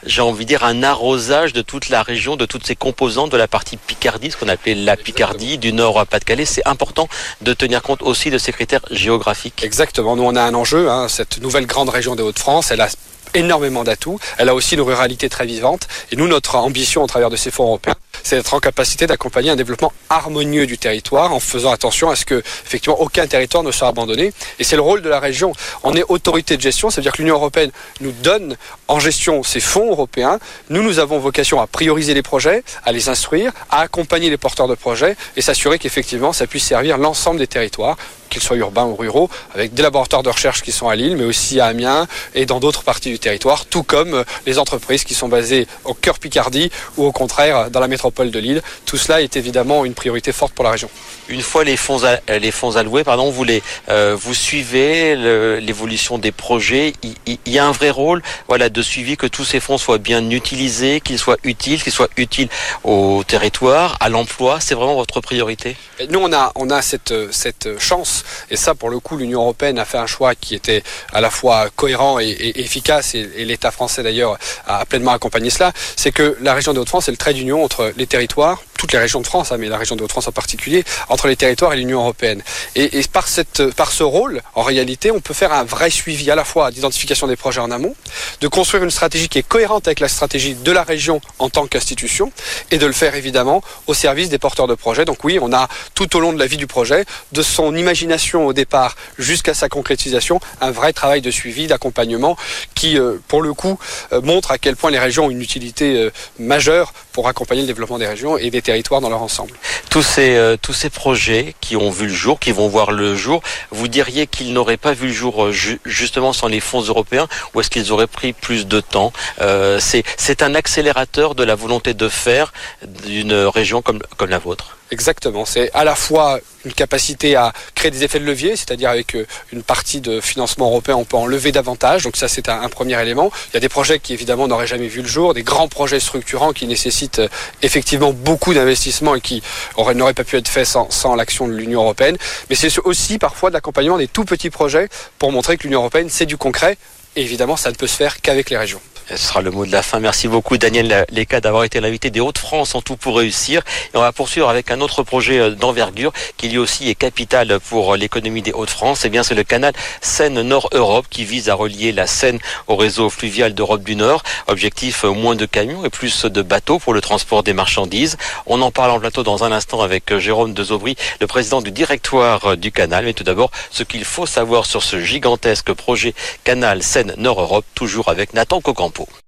j'ai envie de dire, un arrosage de toute la région, de toutes ses composantes, de la partie Picardie, ce qu'on appelait la Picardie, du nord à Pas-de-Calais. C'est important de tenir compte aussi de ces critères géographiques. Exactement, nous on a un enjeu, hein, cette nouvelle grande région des Hauts-de-France, elle a énormément d'atouts. Elle a aussi une ruralité très vivante. Et nous, notre ambition au travers de ces fonds européens, c'est d'être en capacité d'accompagner un développement harmonieux du territoire en faisant attention à ce que, effectivement, aucun territoire ne soit abandonné. Et c'est le rôle de la région. On est autorité de gestion, c'est-à-dire que l'Union européenne nous donne en gestion ces fonds européens. Nous, nous avons vocation à prioriser les projets, à les instruire, à accompagner les porteurs de projets et s'assurer qu'effectivement, ça puisse servir l'ensemble des territoires qu'ils soient urbains ou ruraux, avec des laboratoires de recherche qui sont à Lille, mais aussi à Amiens et dans d'autres parties du territoire, tout comme les entreprises qui sont basées au cœur Picardie ou au contraire dans la métropole de Lille. Tout cela est évidemment une priorité forte pour la région. Une fois les fonds, les fonds alloués, pardon, vous, les, euh, vous suivez l'évolution des projets. Il, il, y a un vrai rôle voilà, de suivi que tous ces fonds soient bien utilisés, qu'ils soient utiles, qu'ils soient utiles au territoire, à l'emploi. C'est vraiment votre priorité? Et Nous, on a, on a cette, cette chance et ça, pour le coup, l'Union européenne a fait un choix qui était à la fois cohérent et, et efficace, et, et l'État français d'ailleurs a pleinement accompagné cela. C'est que la région des Hauts-de-France est le trait d'union entre les territoires, toutes les régions de France, hein, mais la région des Hauts-de-France en particulier, entre les territoires et l'Union européenne. Et, par ce rôle, en réalité, on peut faire un vrai suivi à la fois d'identification des projets en amont, de construire une stratégie qui est cohérente avec la stratégie de la région en tant qu'institution, et de le faire évidemment au service des porteurs de projets. Donc oui, on a tout au long de la vie du projet, de son imagination au départ jusqu'à sa concrétisation, un vrai travail de suivi, d'accompagnement, qui, euh, pour le coup, euh, montre à quel point les régions ont une utilité euh, majeure pour accompagner le développement des régions et des territoires dans leur ensemble. Tous ces, euh, tous ces projets qui ont vu le jour, qui vont voir le jour, vous diriez qu'ils n'auraient pas vu le jour ju justement sans les fonds européens ou est-ce qu'ils auraient pris plus de temps euh, C'est un accélérateur de la volonté de faire d'une région comme, comme la vôtre? Exactement. C'est à la fois une capacité à créer des effets de levier, c'est-à-dire avec euh, une partie de financement européen, on peut en lever davantage. Donc ça, c'est un, premier élément. Il y a des projets qui évidemment n'auraient jamais vu le jour, des grands projets structurants qui nécessitent euh, effectivement beaucoup d'investissements et qui n'auraient pas pu être faits sans, sans l'action de l'Union européenne. Mais c'est aussi parfois de l'accompagnement des tout petits projets pour montrer que l'Union européenne, c'est du concret. Et évidemment, ça ne peut se faire qu'avec les régions. Ce sera le mot de la fin. Merci beaucoup Daniel Leca d'avoir été l'invité des Hauts-de-France en tout pour réussir. Et on va poursuivre avec un autre projet euh, d'envergure qui lui aussi est capital pour l'économie des Hauts-de-France. Et eh bien c'est le canal Seine-Nord-Europe qui vise à relier la Seine au réseau fluvial d'Europe du Nord. Objectif euh, moins de camions et plus de bateaux pour le transport des marchandises. On en parle en plateau dans un instant avec euh, Jérôme Dezobry, le président du directoire du canal. Mais tout d'abord, ce qu'il faut savoir sur ce gigantesque projet canal Seine-Nord-Europe, toujours avec Nathan Cocampo.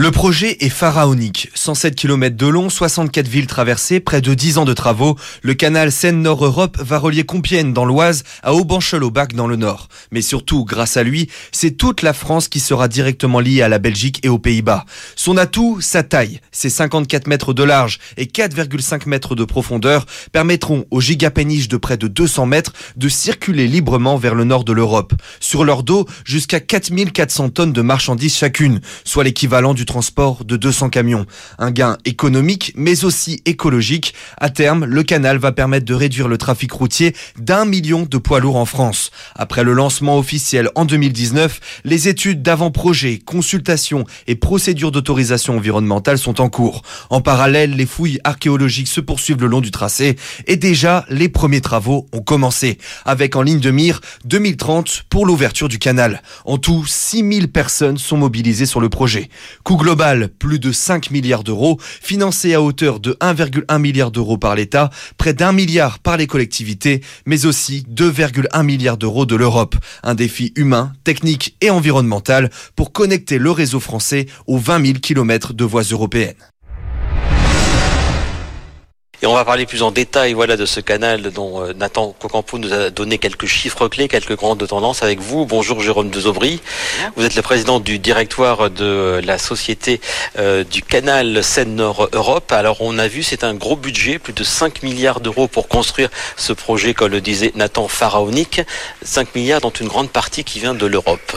Le projet est pharaonique. 107 km de long, 64 villes traversées, près de 10 ans de travaux. Le canal Seine-Nord-Europe va relier Compiègne dans l'Oise à Aubanchel-au-Bac dans le Nord. Mais surtout, grâce à lui, c'est toute la France qui sera directement liée à la Belgique et aux Pays-Bas. Son atout, sa taille. Ses 54 mètres de large et 4,5 mètres de profondeur permettront aux gigapéniches de près de 200 mètres de circuler librement vers le nord de l'Europe. Sur leur dos, jusqu'à 4400 tonnes de marchandises chacune, soit l'équivalent du transport de 200 camions. Un gain économique, mais aussi écologique. À terme, le canal va permettre de réduire le trafic routier d'un million de poids lourds en France. Après le lancement officiel en 2019, les études d'avant-projet, consultations et procédures d'autorisation environnementale sont en cours. En parallèle, les fouilles archéologiques se poursuivent le long du tracé et déjà les premiers travaux ont commencé, avec en ligne de mire 2030 pour l'ouverture du canal. En tout, 6000 personnes sont mobilisées sur le projet. Coût global, plus de 5 milliards d'euros, financé à hauteur de 1,1 milliard d'euros par l'État, près d'un milliard par les collectivités, mais aussi 2,1 milliards d'euros de l'Europe. Un défi humain, technique et environnemental pour connecter le réseau français aux 20 000 km de voies européennes. Et on va parler plus en détail voilà, de ce canal dont euh, Nathan Cocampo nous a donné quelques chiffres clés, quelques grandes tendances avec vous. Bonjour Jérôme Dezobry. Vous êtes le président du directoire de la société euh, du canal Seine-Nord Europe. Alors on a vu, c'est un gros budget, plus de 5 milliards d'euros pour construire ce projet, comme le disait Nathan, pharaonique. 5 milliards dont une grande partie qui vient de l'Europe.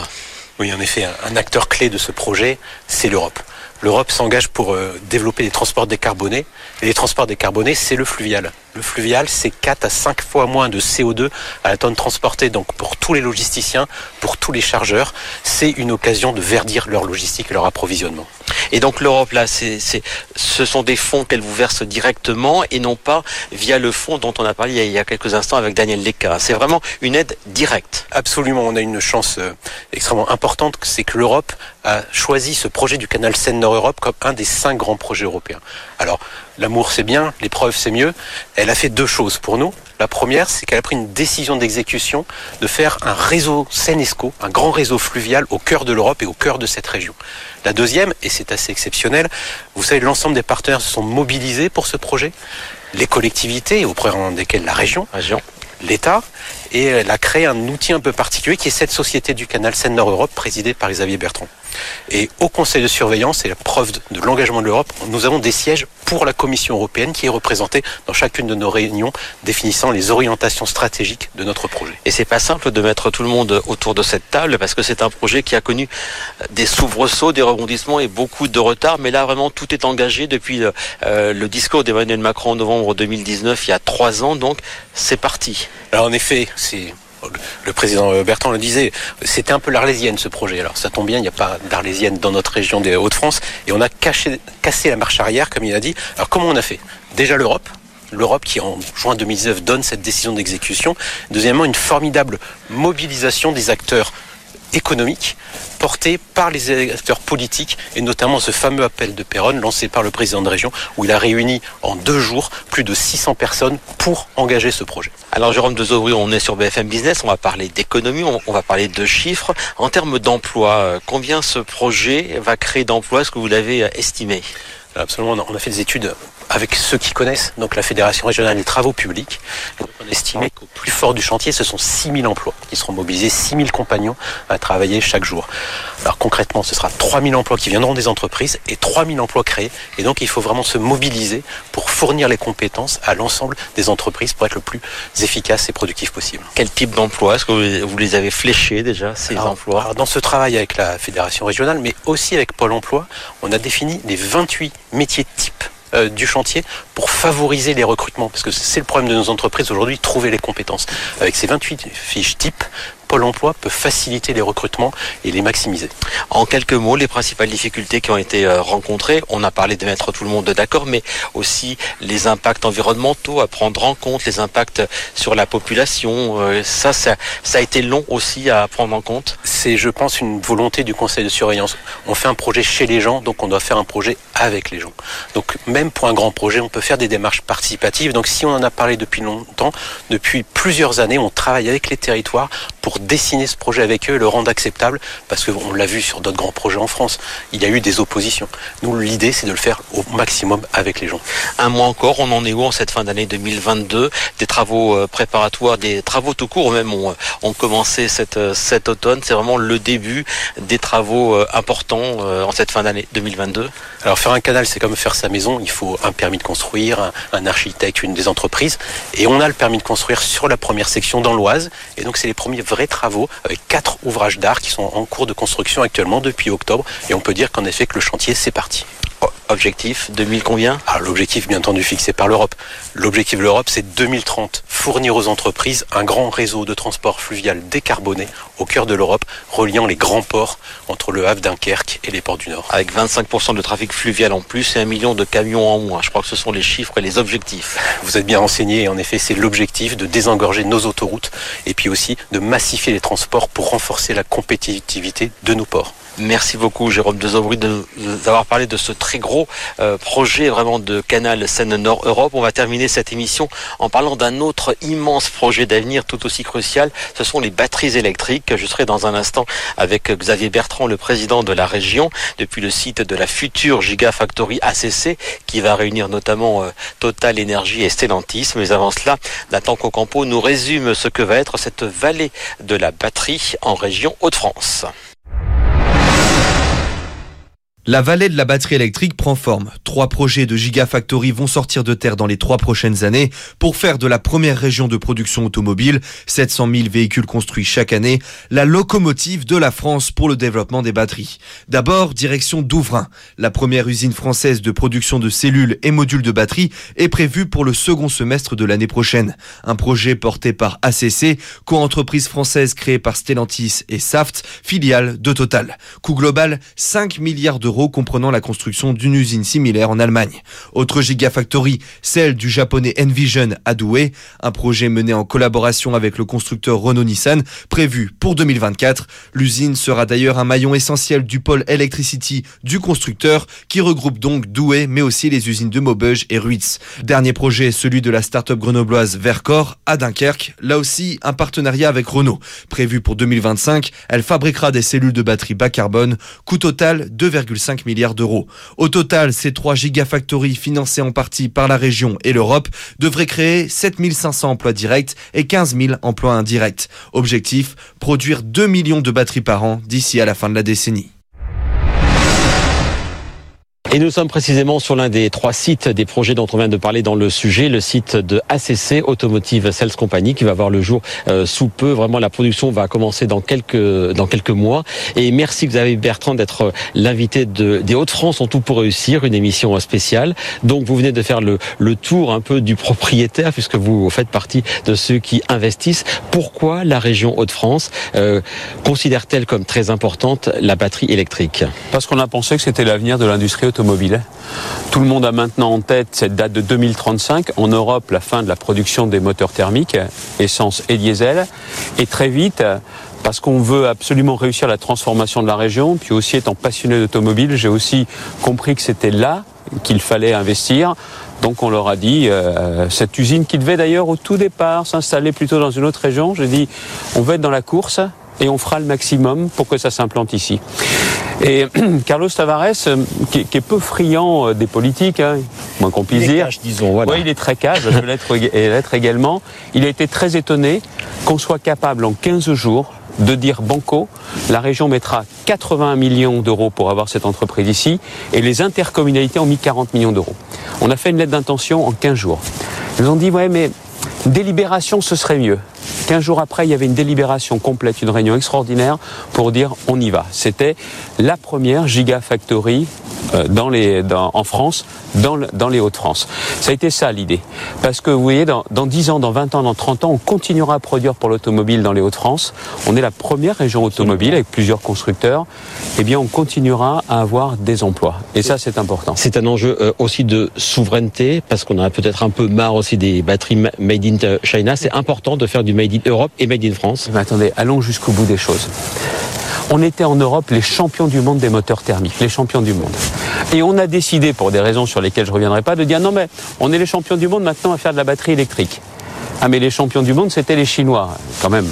Oui, en effet, un acteur clé de ce projet, c'est l'Europe l'Europe s'engage pour euh, développer des transports décarbonés. Et les transports décarbonés, c'est le fluvial. Le fluvial, c'est 4 à 5 fois moins de CO2 à la tonne transportée. Donc pour tous les logisticiens, pour tous les chargeurs, c'est une occasion de verdir leur logistique et leur approvisionnement. Et donc l'Europe, là, c'est, ce sont des fonds qu'elle vous verse directement et non pas via le fonds dont on a parlé il y a quelques instants avec Daniel Leca. C'est vraiment une aide directe. Absolument, on a une chance euh, extrêmement importante, c'est que l'Europe a choisi ce projet du canal Seine-Nord-Europe comme un des cinq grands projets européens. Alors, l'amour c'est bien, l'épreuve c'est mieux. Elle a fait deux choses pour nous. La première, c'est qu'elle a pris une décision d'exécution de faire un réseau Seine-Esco, un grand réseau fluvial au cœur de l'Europe et au cœur de cette région. La deuxième, et c'est assez exceptionnel, vous savez, l'ensemble des partenaires se sont mobilisés pour ce projet. Les collectivités, auprès desquelles la région, région l'État, et elle a créé un outil un peu particulier qui est cette société du canal Seine-Nord-Europe présidée par Xavier Bertrand. Et au Conseil de surveillance, et la preuve de l'engagement de l'Europe, nous avons des sièges pour la Commission européenne qui est représentée dans chacune de nos réunions définissant les orientations stratégiques de notre projet. Et c'est pas simple de mettre tout le monde autour de cette table parce que c'est un projet qui a connu des soubresauts, des rebondissements et beaucoup de retard. Mais là, vraiment, tout est engagé depuis le, euh, le discours d'Emmanuel Macron en novembre 2019, il y a trois ans. Donc, c'est parti. Alors, en effet, c'est le président Bertrand le disait, c'était un peu l'arlésienne ce projet. Alors ça tombe bien, il n'y a pas d'arlésienne dans notre région des Hauts-de-France et on a cassé la marche arrière, comme il a dit. Alors comment on a fait? Déjà l'Europe, l'Europe qui en juin 2019 donne cette décision d'exécution. Deuxièmement, une formidable mobilisation des acteurs économiques porté par les acteurs politiques et notamment ce fameux appel de Perron lancé par le président de région où il a réuni en deux jours plus de 600 personnes pour engager ce projet. Alors Jérôme Dezovry, on est sur BFM Business, on va parler d'économie, on, va parler de chiffres. En termes d'emploi, euh, combien ce projet va créer d'emplois Est-ce que vous l'avez euh, estimé? Absolument, on a fait des études avec ceux qui connaissent, donc la Fédération régionale des travaux publics. On estimait qu'au plus fort du chantier, ce sont 6000 emplois qui seront mobilisés, 6000 compagnons à travailler chaque jour. Alors concrètement, ce sera 3000 emplois qui viendront des entreprises et 3000 emplois créés. Et donc il faut vraiment se mobiliser pour fournir les compétences à l'ensemble des entreprises pour être le plus efficace et productif possible. Quel type d'emploi Est-ce que vous les avez fléchés déjà, ces emplois alors Dans ce travail avec la Fédération régionale, mais aussi avec Pôle emploi, on a défini les 28 métiers types euh, du chantier pour favoriser les recrutements. Parce que c'est le problème de nos entreprises aujourd'hui, trouver les compétences. Avec ces 28 fiches types, Pôle emploi peut faciliter les recrutements et les maximiser. En quelques mots, les principales difficultés qui ont été euh, rencontrées, on a parlé de mettre tout le monde d'accord, mais aussi les impacts environnementaux à prendre en compte, les impacts sur la population. Euh, ça, ça, ça a été long aussi à prendre en compte. C'est, je pense, une volonté du conseil de surveillance. On fait un projet chez les gens, donc on doit faire un projet avec les gens. Donc même pour un grand projet, on peut faire des démarches participatives. Donc si on en a parlé depuis longtemps, depuis plusieurs années, on travaille avec les territoires pour dessiner ce projet avec eux, le rendre acceptable, parce qu'on l'a vu sur d'autres grands projets en France, il y a eu des oppositions. Nous, l'idée, c'est de le faire au maximum avec les gens. Un mois encore, on en est où en cette fin d'année 2022 Des travaux euh, préparatoires, des travaux tout court même ont, ont commencé cette, euh, cet automne. C'est vraiment le début des travaux euh, importants en cette fin d'année 2022. Alors faire un canal, c'est comme faire sa maison. Il faut un permis de construire, un, architecte, une des entreprises. Et on a le permis de construire sur la première section dans l'Oise. Et donc c'est les premiers vrais travaux avec quatre ouvrages d'art qui sont en cours de construction actuellement depuis octobre. Et on peut dire qu'en effet que le chantier c'est parti. Objectif 2000 combien? Ah, L'objectif bien entendu fixé par l'Europe. L'objectif de l'Europe c'est 2030. Fournir aux entreprises un grand réseau de transport fluvial décarboné au cœur de l'Europe, reliant les grands ports entre le Havre, Dunkerque et les ports du Nord. Avec 25% de trafic fluvial en plus et un million de camions en moins. Je crois que ce sont les chiffres et les objectifs. Vous êtes bien renseigné et en effet c'est l'objectif de désengorger nos autoroutes et puis aussi de massifier les transports pour renforcer la compétitivité de nos ports. Merci beaucoup Jérôme Dezobry de nous avoir parlé de ce très gros euh, projet vraiment de canal Seine-Nord Europe. On va terminer cette émission en parlant d'un autre immense projet d'avenir tout aussi crucial. Ce sont les batteries électriques. Je serai dans un instant avec Xavier Bertrand, le président de la région, depuis le site de la future Gigafactory ACC qui va réunir notamment euh, Total Energy et Stellantis. Mais avant cela, Nathan Cocampo nous résume ce que va être cette vallée de la batterie en région Hauts-de-France. La vallée de la batterie électrique prend forme. Trois projets de Gigafactory vont sortir de terre dans les trois prochaines années pour faire de la première région de production automobile, 700 000 véhicules construits chaque année, la locomotive de la France pour le développement des batteries. D'abord, direction Douvrin. La première usine française de production de cellules et modules de batterie est prévue pour le second semestre de l'année prochaine. Un projet porté par ACC, co-entreprise française créée par Stellantis et Saft, filiale de Total. Coût global, 5 milliards d'euros comprenant la construction d'une usine similaire en Allemagne. Autre gigafactory, celle du japonais Envision à Douai, un projet mené en collaboration avec le constructeur Renault-Nissan, prévu pour 2024. L'usine sera d'ailleurs un maillon essentiel du pôle Electricity du constructeur, qui regroupe donc Douai, mais aussi les usines de Maubeuge et Ruitz. Dernier projet, celui de la start-up grenobloise Vercor à Dunkerque, là aussi un partenariat avec Renault. Prévu pour 2025, elle fabriquera des cellules de batterie bas carbone, coût total 2,5 5 milliards d'euros. Au total, ces trois gigafactories financées en partie par la région et l'Europe devraient créer 7500 emplois directs et 15 000 emplois indirects. Objectif, produire 2 millions de batteries par an d'ici à la fin de la décennie. Et nous sommes précisément sur l'un des trois sites des projets dont on vient de parler dans le sujet, le site de ACC Automotive Sales Company qui va voir le jour euh, sous peu. Vraiment, la production va commencer dans quelques dans quelques mois. Et merci Xavier Bertrand d'être euh, l'invité de, des Hauts-de-France en tout pour réussir, une émission spéciale. Donc vous venez de faire le, le tour un peu du propriétaire puisque vous faites partie de ceux qui investissent. Pourquoi la région Hauts-de-France euh, considère-t-elle comme très importante la batterie électrique? Parce qu'on a pensé que c'était l'avenir de l'industrie automobile Tout le monde a maintenant en tête cette date de 2035. En Europe, la fin de la production des moteurs thermiques, essence et diesel. Et très vite, parce qu'on veut absolument réussir la transformation de la région, puis aussi étant passionné d'automobile, j'ai aussi compris que c'était là qu'il fallait investir. Donc on leur a dit, euh, cette usine qui devait d'ailleurs au tout départ s'installer plutôt dans une autre région, j'ai dit, on veut être dans la course, et on fera le maximum pour que ça s'implante ici. Et Carlos Tavares, euh, qui, est peu friand euh, des politiques, hein, moins qu'on puisse dire, disons, il est très cash, je vais l'être également. Il a été très étonné qu'on soit capable en 15 jours de dire banco, la région mettra 81 millions d'euros pour avoir cette entreprise ici, et les intercommunalités ont mis 40 millions d'euros. On a fait une lettre d'intention en 15 jours. Ils nous ont dit, ouais, mais délibération, ce serait mieux. 15 jours après, il y avait une délibération complète, une réunion extraordinaire pour dire on y va. C'était la première Gigafactory euh, dans en France, dans, dans les Hauts-de-France. Ça a été ça l'idée. Parce que vous voyez, dans, dans 10 ans, dans 20 ans, dans 30 ans, on continuera à produire pour l'automobile dans les Hauts-de-France. On est la première région automobile avec plusieurs constructeurs. Eh bien, on continuera à avoir des emplois. Et ça, c'est important. C'est un enjeu euh, aussi de souveraineté, parce qu'on a peut-être un peu marre aussi des batteries made in China. C'est important de faire du made in Europe et made in France. Mais attendez, allons jusqu'au bout des choses. On était en Europe les champions du monde des moteurs thermiques, les champions du monde. Et on a décidé, pour des raisons sur lesquelles je ne reviendrai pas, de dire non mais on est les champions du monde maintenant à faire de la batterie électrique. Ah mais les champions du monde c'était les Chinois, quand même,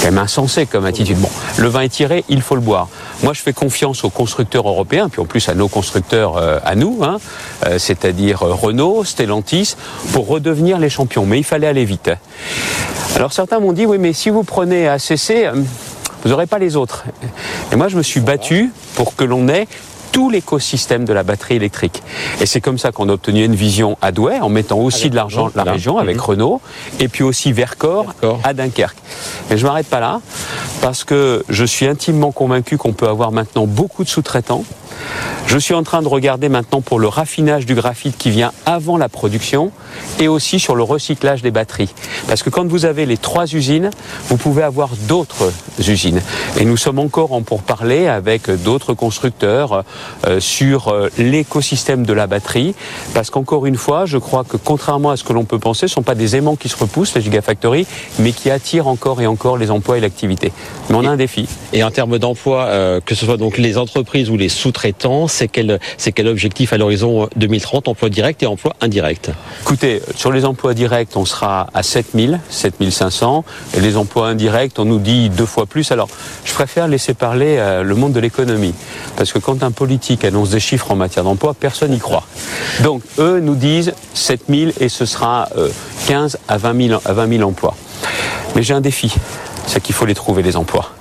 quand même insensé comme attitude. Bon, le vin est tiré, il faut le boire. Moi je fais confiance aux constructeurs européens, puis en plus à nos constructeurs euh, à nous, hein, euh, c'est-à-dire euh, Renault, Stellantis, pour redevenir les champions. Mais il fallait aller vite. Alors certains m'ont dit oui mais si vous prenez ACC, vous n'aurez pas les autres. Et moi, je me suis battu pour que l'on ait tout l'écosystème de la batterie électrique. Et c'est comme ça qu'on a obtenu une vision à Douai, en mettant aussi de l'argent la région avec mhm. Renault, et puis aussi Vercors à Dunkerque. Mais je m'arrête pas là, parce que je suis intimement convaincu qu'on peut avoir maintenant beaucoup de sous-traitants je suis en train de regarder maintenant pour le raffinage du graphite qui vient avant la production et aussi sur le recyclage des batteries. Parce que quand vous avez les trois usines, vous pouvez avoir d'autres usines. Et nous sommes encore en pourparlers avec d'autres constructeurs sur euh, l'écosystème de la batterie. Parce qu'encore une fois, je crois que contrairement à ce que l'on peut penser, ce ne sont pas des aimants qui se repoussent, les gigafactories, mais qui attirent encore et encore les emplois et l'activité. Mais on a un défi. Et en termes d'emploi, euh, que ce soit donc les entreprises ou les sous-traitants, c'est quel, c'est quel objectif à l'horizon 2030, emploi direct et emploi indirect? Écoutez, sur les emplois directs, on sera à 7000, 7500. Et les emplois indirects, on nous dit deux fois plus. Alors, je préfère laisser parler euh, le monde de l'économie. Parce que quand un politique annonce des chiffres en matière d'emploi, personne n'y croit. Donc, eux nous disent 7000 et ce sera 15 euh, à 20 000, à 20 000 emplois. Mais j'ai un défi, c'est qu'il faut les trouver, les emplois.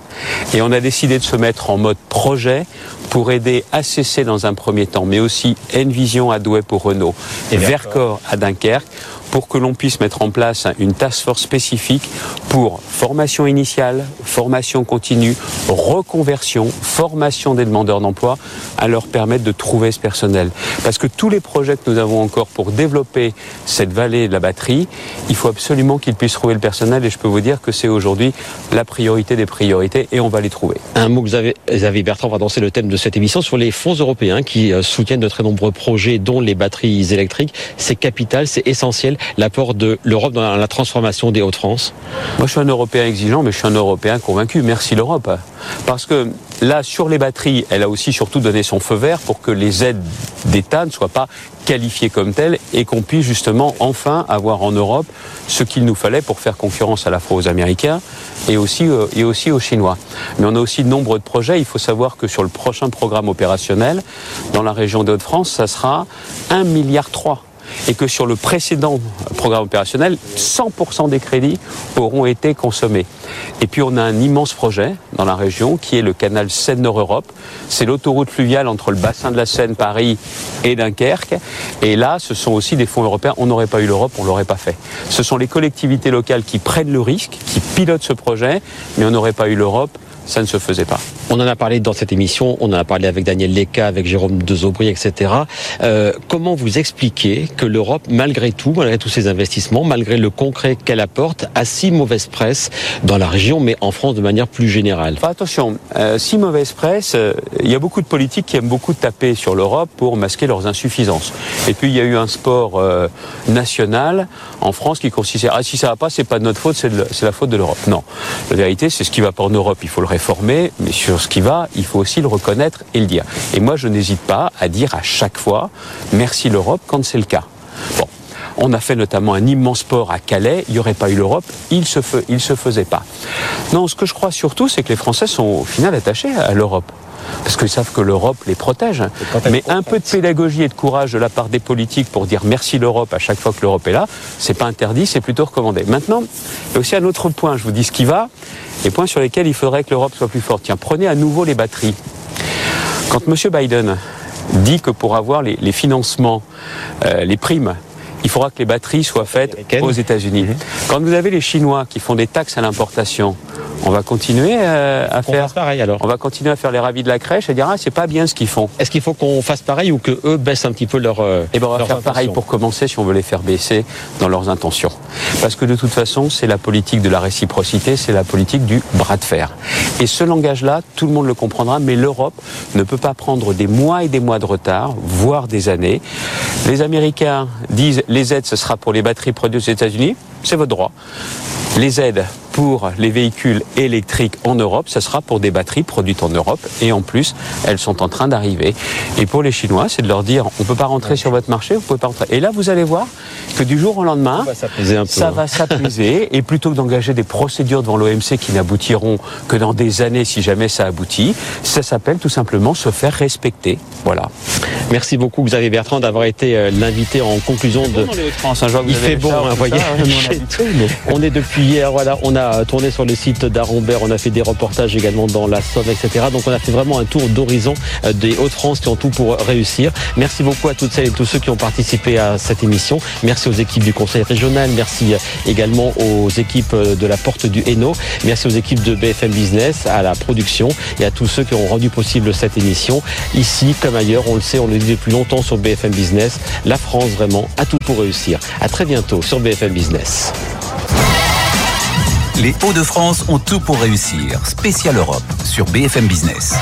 Et on a décidé de se mettre en mode projet pour aider ACC dans un premier temps, mais aussi Envision à Douai pour Renault et Vercors à Dunkerque pour que l'on puisse mettre en place une task force spécifique pour formation initiale, formation continue, reconversion, formation des demandeurs d'emploi, à leur permettre de trouver ce personnel. Parce que tous les projets que nous avons encore pour développer cette vallée de la batterie, il faut absolument qu'ils puissent trouver le personnel et je peux vous dire que c'est aujourd'hui la priorité des priorités et on va les trouver. Un mot que vous avez, Xavier Bertrand va danser le thème de cette émission sur les fonds européens qui euh, soutiennent de très nombreux projets dont les batteries électriques. C'est capital, c'est essentiel l'apport de l'Europe dans la transformation des Hauts-de-France Moi, je suis un Européen exigeant, mais je suis un Européen convaincu. Merci l'Europe. Parce que là, sur les batteries, elle a aussi surtout donné son feu vert pour que les aides d'État ne soient pas qualifiées comme telles et qu'on puisse justement enfin avoir en Europe ce qu'il nous fallait pour faire concurrence à la fois aux Américains et aussi, euh, aux Chinois. Mais on a aussi de nombreux projets. Il faut savoir que sur le prochain programme opérationnel, dans la région des Hauts-de-France, ça sera 1,3 milliard et que sur le précédent programme opérationnel, 100% des crédits auront été consommés. Et puis on a un immense projet dans la région qui est le canal Seine-Nord-Europe. C'est l'autoroute fluviale entre le bassin de la Seine, Paris et Dunkerque. Et là, ce sont aussi des fonds européens. On n'aurait pas eu l'Europe, on l'aurait pas fait. Ce sont les collectivités locales qui prennent le risque, qui pilotent ce projet, mais on n'aurait pas eu l'Europe ça ne se faisait pas. On en a parlé dans cette émission, on en a parlé avec Daniel Leca, avec Jérôme Dezobry, etc. Euh, comment vous expliquez que l'Europe, malgré tout, malgré tous ces investissements, malgré le concret qu'elle apporte, a si mauvaise presse dans la région, mais en France de manière plus générale? Attention, euh, si mauvaise presse, euh, il y a beaucoup de politiques qui aiment beaucoup taper sur l'Europe pour masquer leurs insuffisances. Et puis il y a eu un sport national en France qui consistait ah si ça va pas, c'est pas de notre faute, c'est la faute de l'Europe. Non, la vérité, c'est ce qui va pas en Europe, il faut le réformer, mais sur ce qui va, il faut aussi le reconnaître et le dire. Et moi, je n'hésite pas à dire à chaque fois merci l'Europe quand c'est le cas. Bon. On a fait notamment un immense port à Calais. Il n'y aurait pas eu l'Europe, il se, se faisait pas. Non, ce que je crois surtout, c'est que les Français sont au final attachés à l'Europe parce qu'ils savent que l'Europe les protège. Mais un peu de pédagogie et de courage de la part des politiques pour dire merci l'Europe à chaque fois que l'Europe est là, c'est pas interdit, c'est plutôt recommandé. Maintenant, il y a aussi un autre point, je vous dis ce qui va, les points sur lesquels il faudrait que l'Europe soit plus forte. Tiens, prenez à nouveau les batteries. Quand M. Biden dit que pour avoir les, financements, euh, les primes, il faudra que les batteries soient faites aux États-Unis. Mhm. Quand vous avez les Chinois qui font des taxes à l'importation, on va continuer euh, à faire pareil alors. On va continuer à faire les ravis de la crèche et dire ah c'est pas bien ce qu'ils font. Est-ce qu'il faut qu'on fasse pareil ou que eux baissent un petit peu leur euh, Eh ben on va faire pareil pour commencer si on veut les faire baisser dans leurs intentions. Parce que de toute façon c'est la politique de la réciprocité, c'est la politique du bras de fer. Et ce langage-là, tout le monde le comprendra, mais l'Europe ne peut pas prendre des mois et des mois de retard, voire des années. Les Américains disent les aides ce sera pour les batteries produites aux États-Unis, c'est votre droit. Les aides pour les véhicules électriques en Europe, ce sera pour des batteries produites en Europe et en plus, elles sont en train d'arriver. Et pour les Chinois, c'est de leur dire on ne peut pas rentrer sur votre marché, vous pouvez pas rentrer. Et là, vous allez voir que du jour au lendemain, ça hein. va s'apaiser et plutôt que d'engager des procédures devant l'OMC qui n'aboutiront que dans des années si jamais ça aboutit, ça s'appelle tout simplement se faire respecter. Voilà. Merci beaucoup Xavier Bertrand d'avoir été euh, l'invité en conclusion de. Il fait bon, hein, voyez. on est depuis hier, voilà, on a tourné sur le site d'Arombert, on a fait des reportages également dans la Somme, etc. Donc on a fait vraiment un tour d'horizon euh, des Hauts-de-France qui ont tout pour réussir. Merci beaucoup à toutes celles et tous ceux qui ont participé à cette émission. Merci aux équipes du Conseil régional, merci euh, également aux équipes de la Porte du Hainaut, merci aux équipes de BFM Business, à la production et à tous ceux qui ont rendu possible cette émission. Ici comme ailleurs, on le sait, on le dit depuis longtemps sur BFM Business, la France vraiment a tout pour réussir. À très bientôt sur BFM Business. Les Hauts-de-France ont tout pour réussir. Spécial Europe sur BFM Business.